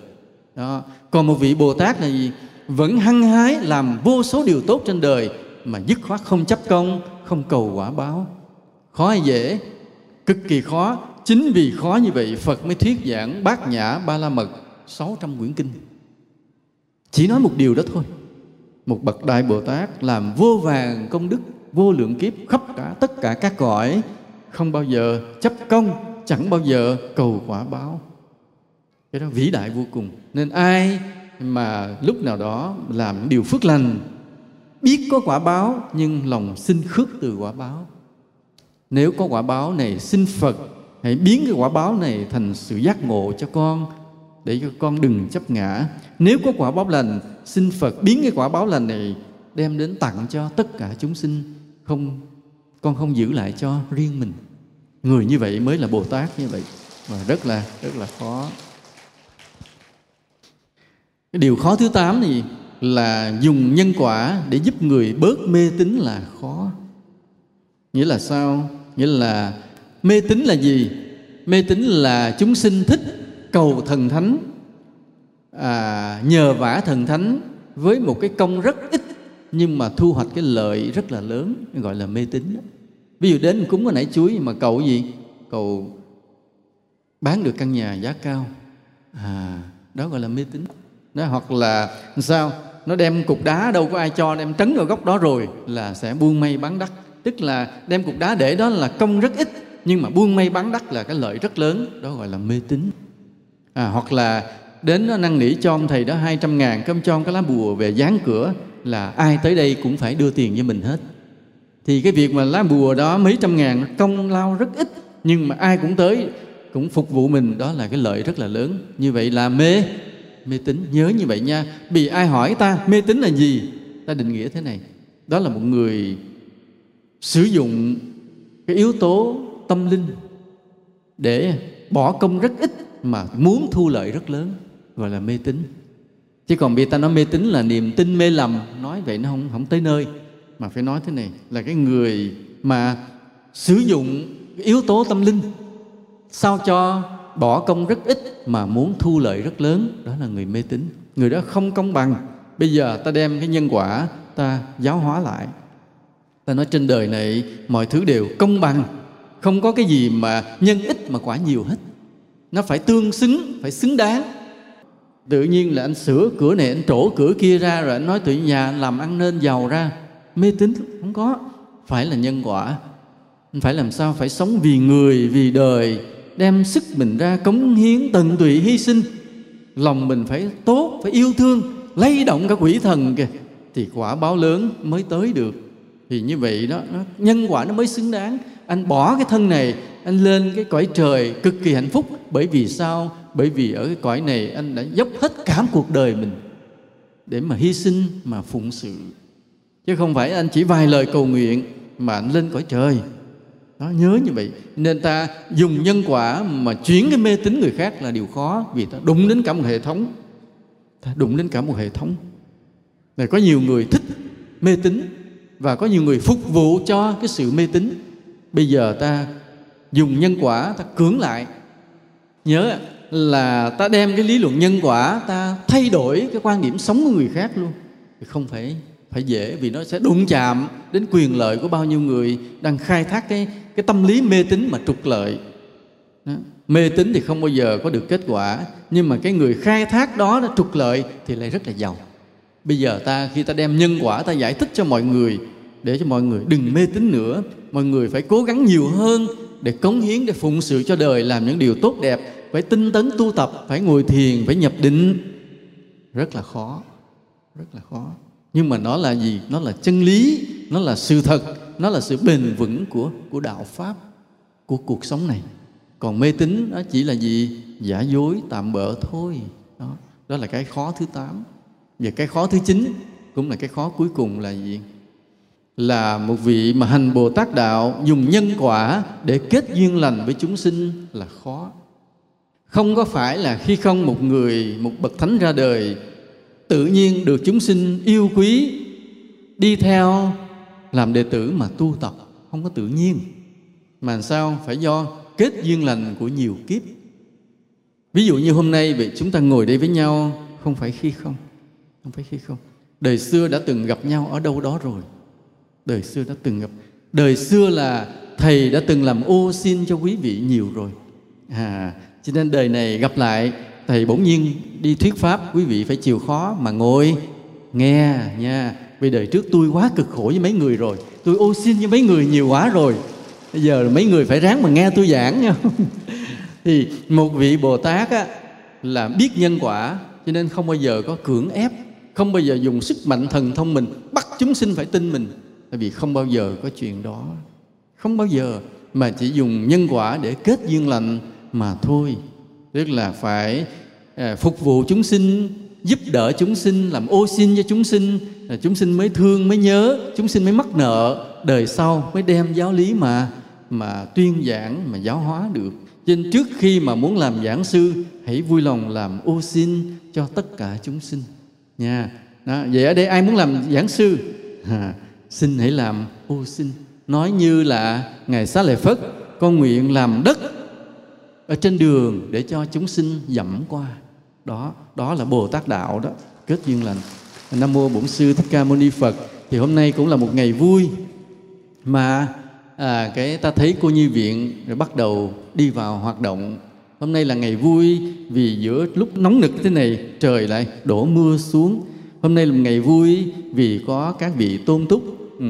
Đó. Còn một vị bồ tát là gì vẫn hăng hái làm vô số điều tốt trên đời mà dứt khoát không chấp công, không cầu quả báo. Khó hay dễ? Cực kỳ khó. Chính vì khó như vậy phật mới thuyết giảng bát nhã ba la mật 600 quyển kinh chỉ nói một điều đó thôi. Một bậc đại bồ tát làm vô vàng công đức, vô lượng kiếp khắp cả tất cả các cõi, không bao giờ chấp công, chẳng bao giờ cầu quả báo. Cái đó vĩ đại vô cùng. Nên ai mà lúc nào đó làm điều phước lành, biết có quả báo nhưng lòng xin khước từ quả báo. Nếu có quả báo này xin phật, hãy biến cái quả báo này thành sự giác ngộ cho con để cho con đừng chấp ngã. Nếu có quả báo lành, xin phật biến cái quả báo lành này đem đến tặng cho tất cả chúng sinh. Không, con không giữ lại cho riêng mình. Người như vậy mới là bồ tát như vậy. Và rất là rất là khó. Cái điều khó thứ tám thì là dùng nhân quả để giúp người bớt mê tín là khó. Nghĩa là sao? Nghĩa là mê tín là gì? Mê tín là chúng sinh thích cầu thần thánh à, nhờ vả thần thánh với một cái công rất ít nhưng mà thu hoạch cái lợi rất là lớn gọi là mê tín ví dụ đến cúng cái nãy chuối mà cầu gì? Cầu bán được căn nhà giá cao. À đó gọi là mê tín. Đó hoặc là sao? Nó đem cục đá đâu có ai cho đem trấn vào góc đó rồi là sẽ buôn may bán đắt. Tức là đem cục đá để đó là công rất ít nhưng mà buôn may bán đắt là cái lợi rất lớn đó gọi là mê tín à, hoặc là đến nó năn nỉ cho ông thầy đó 200 ngàn cơm cho ông cái lá bùa về dán cửa là ai tới đây cũng phải đưa tiền cho mình hết. Thì cái việc mà lá bùa đó mấy trăm ngàn công lao rất ít nhưng mà ai cũng tới cũng phục vụ mình đó là cái lợi rất là lớn. Như vậy là mê mê tín. Nhớ như vậy nha vì ai hỏi ta mê tín là gì ta định nghĩa thế này. Đó là một người sử dụng cái yếu tố tâm linh để bỏ công rất ít mà muốn thu lợi rất lớn, gọi là mê tín. Chứ còn bị ta nói mê tín là niềm tin mê lầm, nói vậy nó không không tới nơi. Mà phải nói thế này, là cái người mà sử dụng yếu tố tâm linh, sao cho bỏ công rất ít mà muốn thu lợi rất lớn, đó là người mê tín. Người đó không công bằng, bây giờ ta đem cái nhân quả ta giáo hóa lại. Ta nói trên đời này mọi thứ đều công bằng, không có cái gì mà nhân ít mà quả nhiều hết nó phải tương xứng phải xứng đáng. Tự nhiên là anh sửa cửa này anh trổ cửa kia ra rồi anh nói tự nhà làm ăn nên giàu ra. Mê tín không có. Phải là nhân quả. Phải làm sao? Phải sống vì người vì đời. Đem sức mình ra cống hiến tận tụy hy sinh. Lòng mình phải tốt phải yêu thương lay động cả quỷ thần kìa. Thì quả báo lớn mới tới được. Thì như vậy đó nó, nhân quả nó mới xứng đáng anh bỏ cái thân này, anh lên cái cõi trời cực kỳ hạnh phúc. Bởi vì sao? Bởi vì ở cái cõi này anh đã dốc hết cả cuộc đời mình để mà hy sinh, mà phụng sự. Chứ không phải anh chỉ vài lời cầu nguyện mà anh lên cõi trời. Đó, nhớ như vậy. Nên ta dùng nhân quả mà chuyển cái mê tín người khác là điều khó, vì ta đụng đến cả một hệ thống. Ta đụng đến cả một hệ thống. Này, có nhiều người thích mê tín và có nhiều người phục vụ cho cái sự mê tín bây giờ ta dùng nhân quả ta cưỡng lại. Nhớ là ta đem cái lý luận nhân quả ta thay đổi cái quan điểm sống của người khác luôn. Thì không phải phải dễ vì nó sẽ đụng chạm đến quyền lợi của bao nhiêu người đang khai thác cái cái tâm lý mê tín mà trục lợi. Đó. mê tín thì không bao giờ có được kết quả, nhưng mà cái người khai thác đó nó trục lợi thì lại rất là giàu. Bây giờ ta, khi ta đem nhân quả ta giải thích cho mọi người, để cho mọi người đừng mê tín nữa mọi người phải cố gắng nhiều hơn để cống hiến, để phụng sự cho đời, làm những điều tốt đẹp. Phải tinh tấn tu tập, phải ngồi thiền, phải nhập định. Rất là khó, rất là khó. Nhưng mà nó là gì? Nó là chân lý, nó là sự thật, nó là sự bền vững của của đạo pháp, của cuộc sống này. Còn mê tín nó chỉ là gì? Giả dối, tạm bợ thôi. Đó đó là cái khó thứ tám. Và cái khó thứ chín cũng là cái khó cuối cùng là gì? Là một vị mà hành Bồ Tát đạo dùng nhân quả để kết duyên lành với chúng sinh là khó. Không có phải là khi không một người, một bậc thánh ra đời tự nhiên được chúng sinh yêu quý đi theo làm đệ tử mà tu tập không có tự nhiên. Mà sao? Phải do kết duyên lành của nhiều kiếp. Ví dụ như hôm nay vậy chúng ta ngồi đây với nhau không phải khi không không phải khi không. Đời xưa đã từng gặp nhau ở đâu đó rồi đời xưa đã từng gặp. Đời xưa là thầy đã từng làm ô xin cho quý vị nhiều rồi. À cho nên đời này gặp lại thầy bỗng nhiên đi thuyết pháp quý vị phải chịu khó mà ngồi. Nghe nha vì đời trước tôi quá cực khổ với mấy người rồi. Tôi ô xin với mấy người nhiều quá rồi. Bây giờ mấy người phải ráng mà nghe tôi giảng nha. Thì một vị bồ tát á, là biết nhân quả cho nên không bao giờ có cưỡng ép không bao giờ dùng sức mạnh thần thông mình bắt chúng sinh phải tin mình tại vì không bao giờ có chuyện đó. Không bao giờ mà chỉ dùng nhân quả để kết duyên lành mà thôi. Tức là phải à, phục vụ chúng sinh giúp đỡ chúng sinh làm ô xin cho chúng sinh là chúng sinh mới thương mới nhớ chúng sinh mới mắc nợ. Đời sau mới đem giáo lý mà mà tuyên giảng mà giáo hóa được. Cho nên trước khi mà muốn làm giảng sư hãy vui lòng làm ô xin cho tất cả chúng sinh. Nha. Đó, vậy ở đây ai muốn làm giảng sư? À, xin hãy làm ô xin. Nói như là ngài xá lợi phất con nguyện làm đất ở trên đường để cho chúng sinh dẫm qua. Đó đó là bồ tát đạo đó. Kết duyên lành. Nam mô bổn sư thích ca mâu ni phật. Thì hôm nay cũng là một ngày vui mà à, cái ta thấy cô nhi viện rồi bắt đầu đi vào hoạt động. Hôm nay là ngày vui vì giữa lúc nóng nực thế này trời lại đổ mưa xuống. Hôm nay là một ngày vui vì có các vị tôn túc Ừ,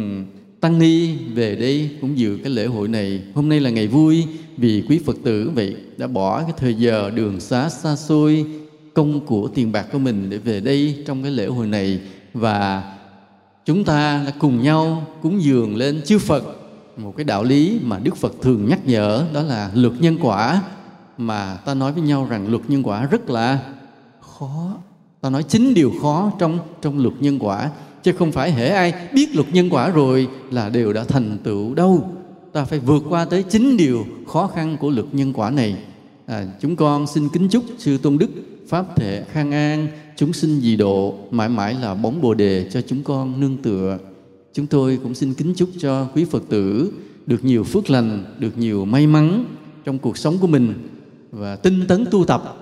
tăng ni về đây cũng dự cái lễ hội này. Hôm nay là ngày vui vì quý phật tử vậy đã bỏ cái thời giờ đường xá xa xôi, công của tiền bạc của mình để về đây trong cái lễ hội này. Và chúng ta đã cùng nhau cúng dường lên chư Phật. Một cái đạo lý mà Đức Phật thường nhắc nhở đó là luật nhân quả. Mà ta nói với nhau rằng luật nhân quả rất là khó. Ta nói chính điều khó trong trong luật nhân quả chứ không phải hễ ai biết luật nhân quả rồi là đều đã thành tựu đâu. Ta phải vượt qua tới chính điều khó khăn của luật nhân quả này. À, chúng con xin kính chúc sư tôn đức pháp thể khang an chúng sinh dị độ mãi mãi là bóng bồ đề cho chúng con nương tựa. Chúng tôi cũng xin kính chúc cho quý phật tử được nhiều phước lành được nhiều may mắn trong cuộc sống của mình và tinh tấn tu tập.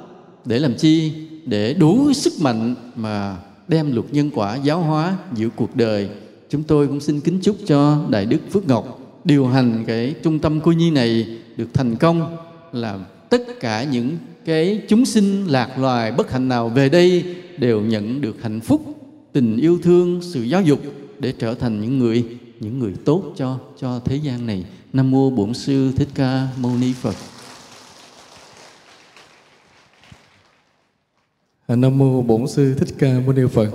Để làm chi? Để đủ sức mạnh mà đem luật nhân quả giáo hóa giữa cuộc đời. Chúng tôi cũng xin kính chúc cho đại đức phước ngọc điều hành cái trung tâm cô nhi này được thành công, là tất cả những cái chúng sinh lạc loài bất hạnh nào về đây đều nhận được hạnh phúc, tình yêu thương, sự giáo dục để trở thành những người những người tốt cho cho thế gian này. Nam mô bổn sư thích ca mâu ni phật. À, nam mô bổn sư thích ca mâu ni phật.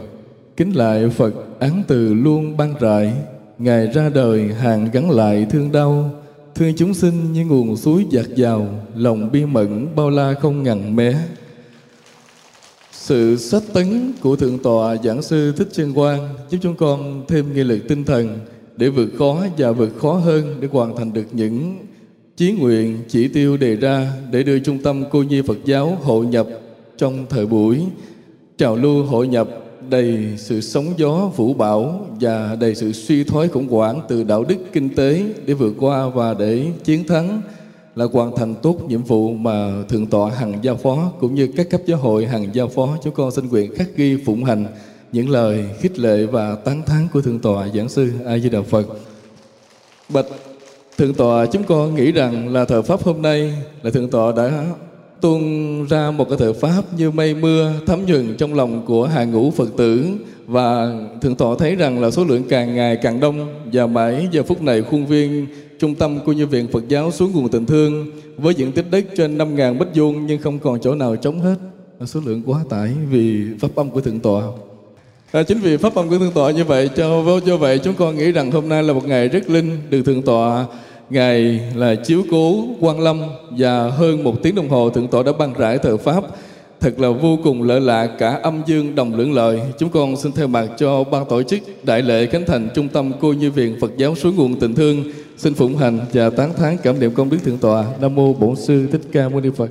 Kính lại phật án từ luôn ban rải ngài ra đời hàng gắn lại thương đau. Thương chúng sinh như nguồn suối dạt dào, lòng bi mẫn bao la không ngần mé. Sự sách tấn của Thượng tọa Giảng sư Thích Chân Quang giúp chúng con thêm nghị lực tinh thần để vượt khó và vượt khó hơn để hoàn thành được những chí nguyện, chỉ tiêu đề ra để đưa trung tâm cô nhi Phật giáo hội nhập trong thời buổi trào lưu hội nhập, đầy sự sóng gió vũ bão và đầy sự suy thoái khủng hoảng từ đạo đức kinh tế để vượt qua và để chiến thắng là hoàn thành tốt nhiệm vụ mà thượng tọa hằng giao phó cũng như các cấp giáo hội hằng giao phó, chúng con xin nguyện khắc ghi phụng hành những lời khích lệ và tán thán của thượng tọa giảng sư a di đà phật. Bạch thượng tọa, chúng con nghĩ rằng là thờ pháp hôm nay là thượng tọa đã tuôn ra một cái thời pháp như mây mưa thấm nhuần trong lòng của hàng ngũ Phật tử. Và thượng tọa thấy rằng là số lượng càng ngày càng đông và mãi giờ phút này khuôn viên trung tâm của như viện Phật giáo xuống nguồn tình thương với diện tích đất trên 5.000 mét vuông nhưng không còn chỗ nào trống hết. Số lượng quá tải vì pháp âm của thượng tọa. À, chính vì pháp âm của thượng tọa như vậy cho do vậy chúng con nghĩ rằng hôm nay là một ngày rất linh được thượng tọa Ngài là chiếu cố quan lâm và hơn một tiếng đồng hồ Thượng tọa đã ban rải thờ Pháp thật là vô cùng lợi lạc cả âm dương đồng lưỡng lợi. Chúng con xin theo mặt cho ban tổ chức Đại lễ Khánh Thành Trung tâm Cô Như Viện Phật giáo Suối Nguồn Tình Thương, xin phụng hành và tán thán cảm niệm công đức Thượng tọa. Nam mô Bổn sư Thích Ca Mâu Ni Phật.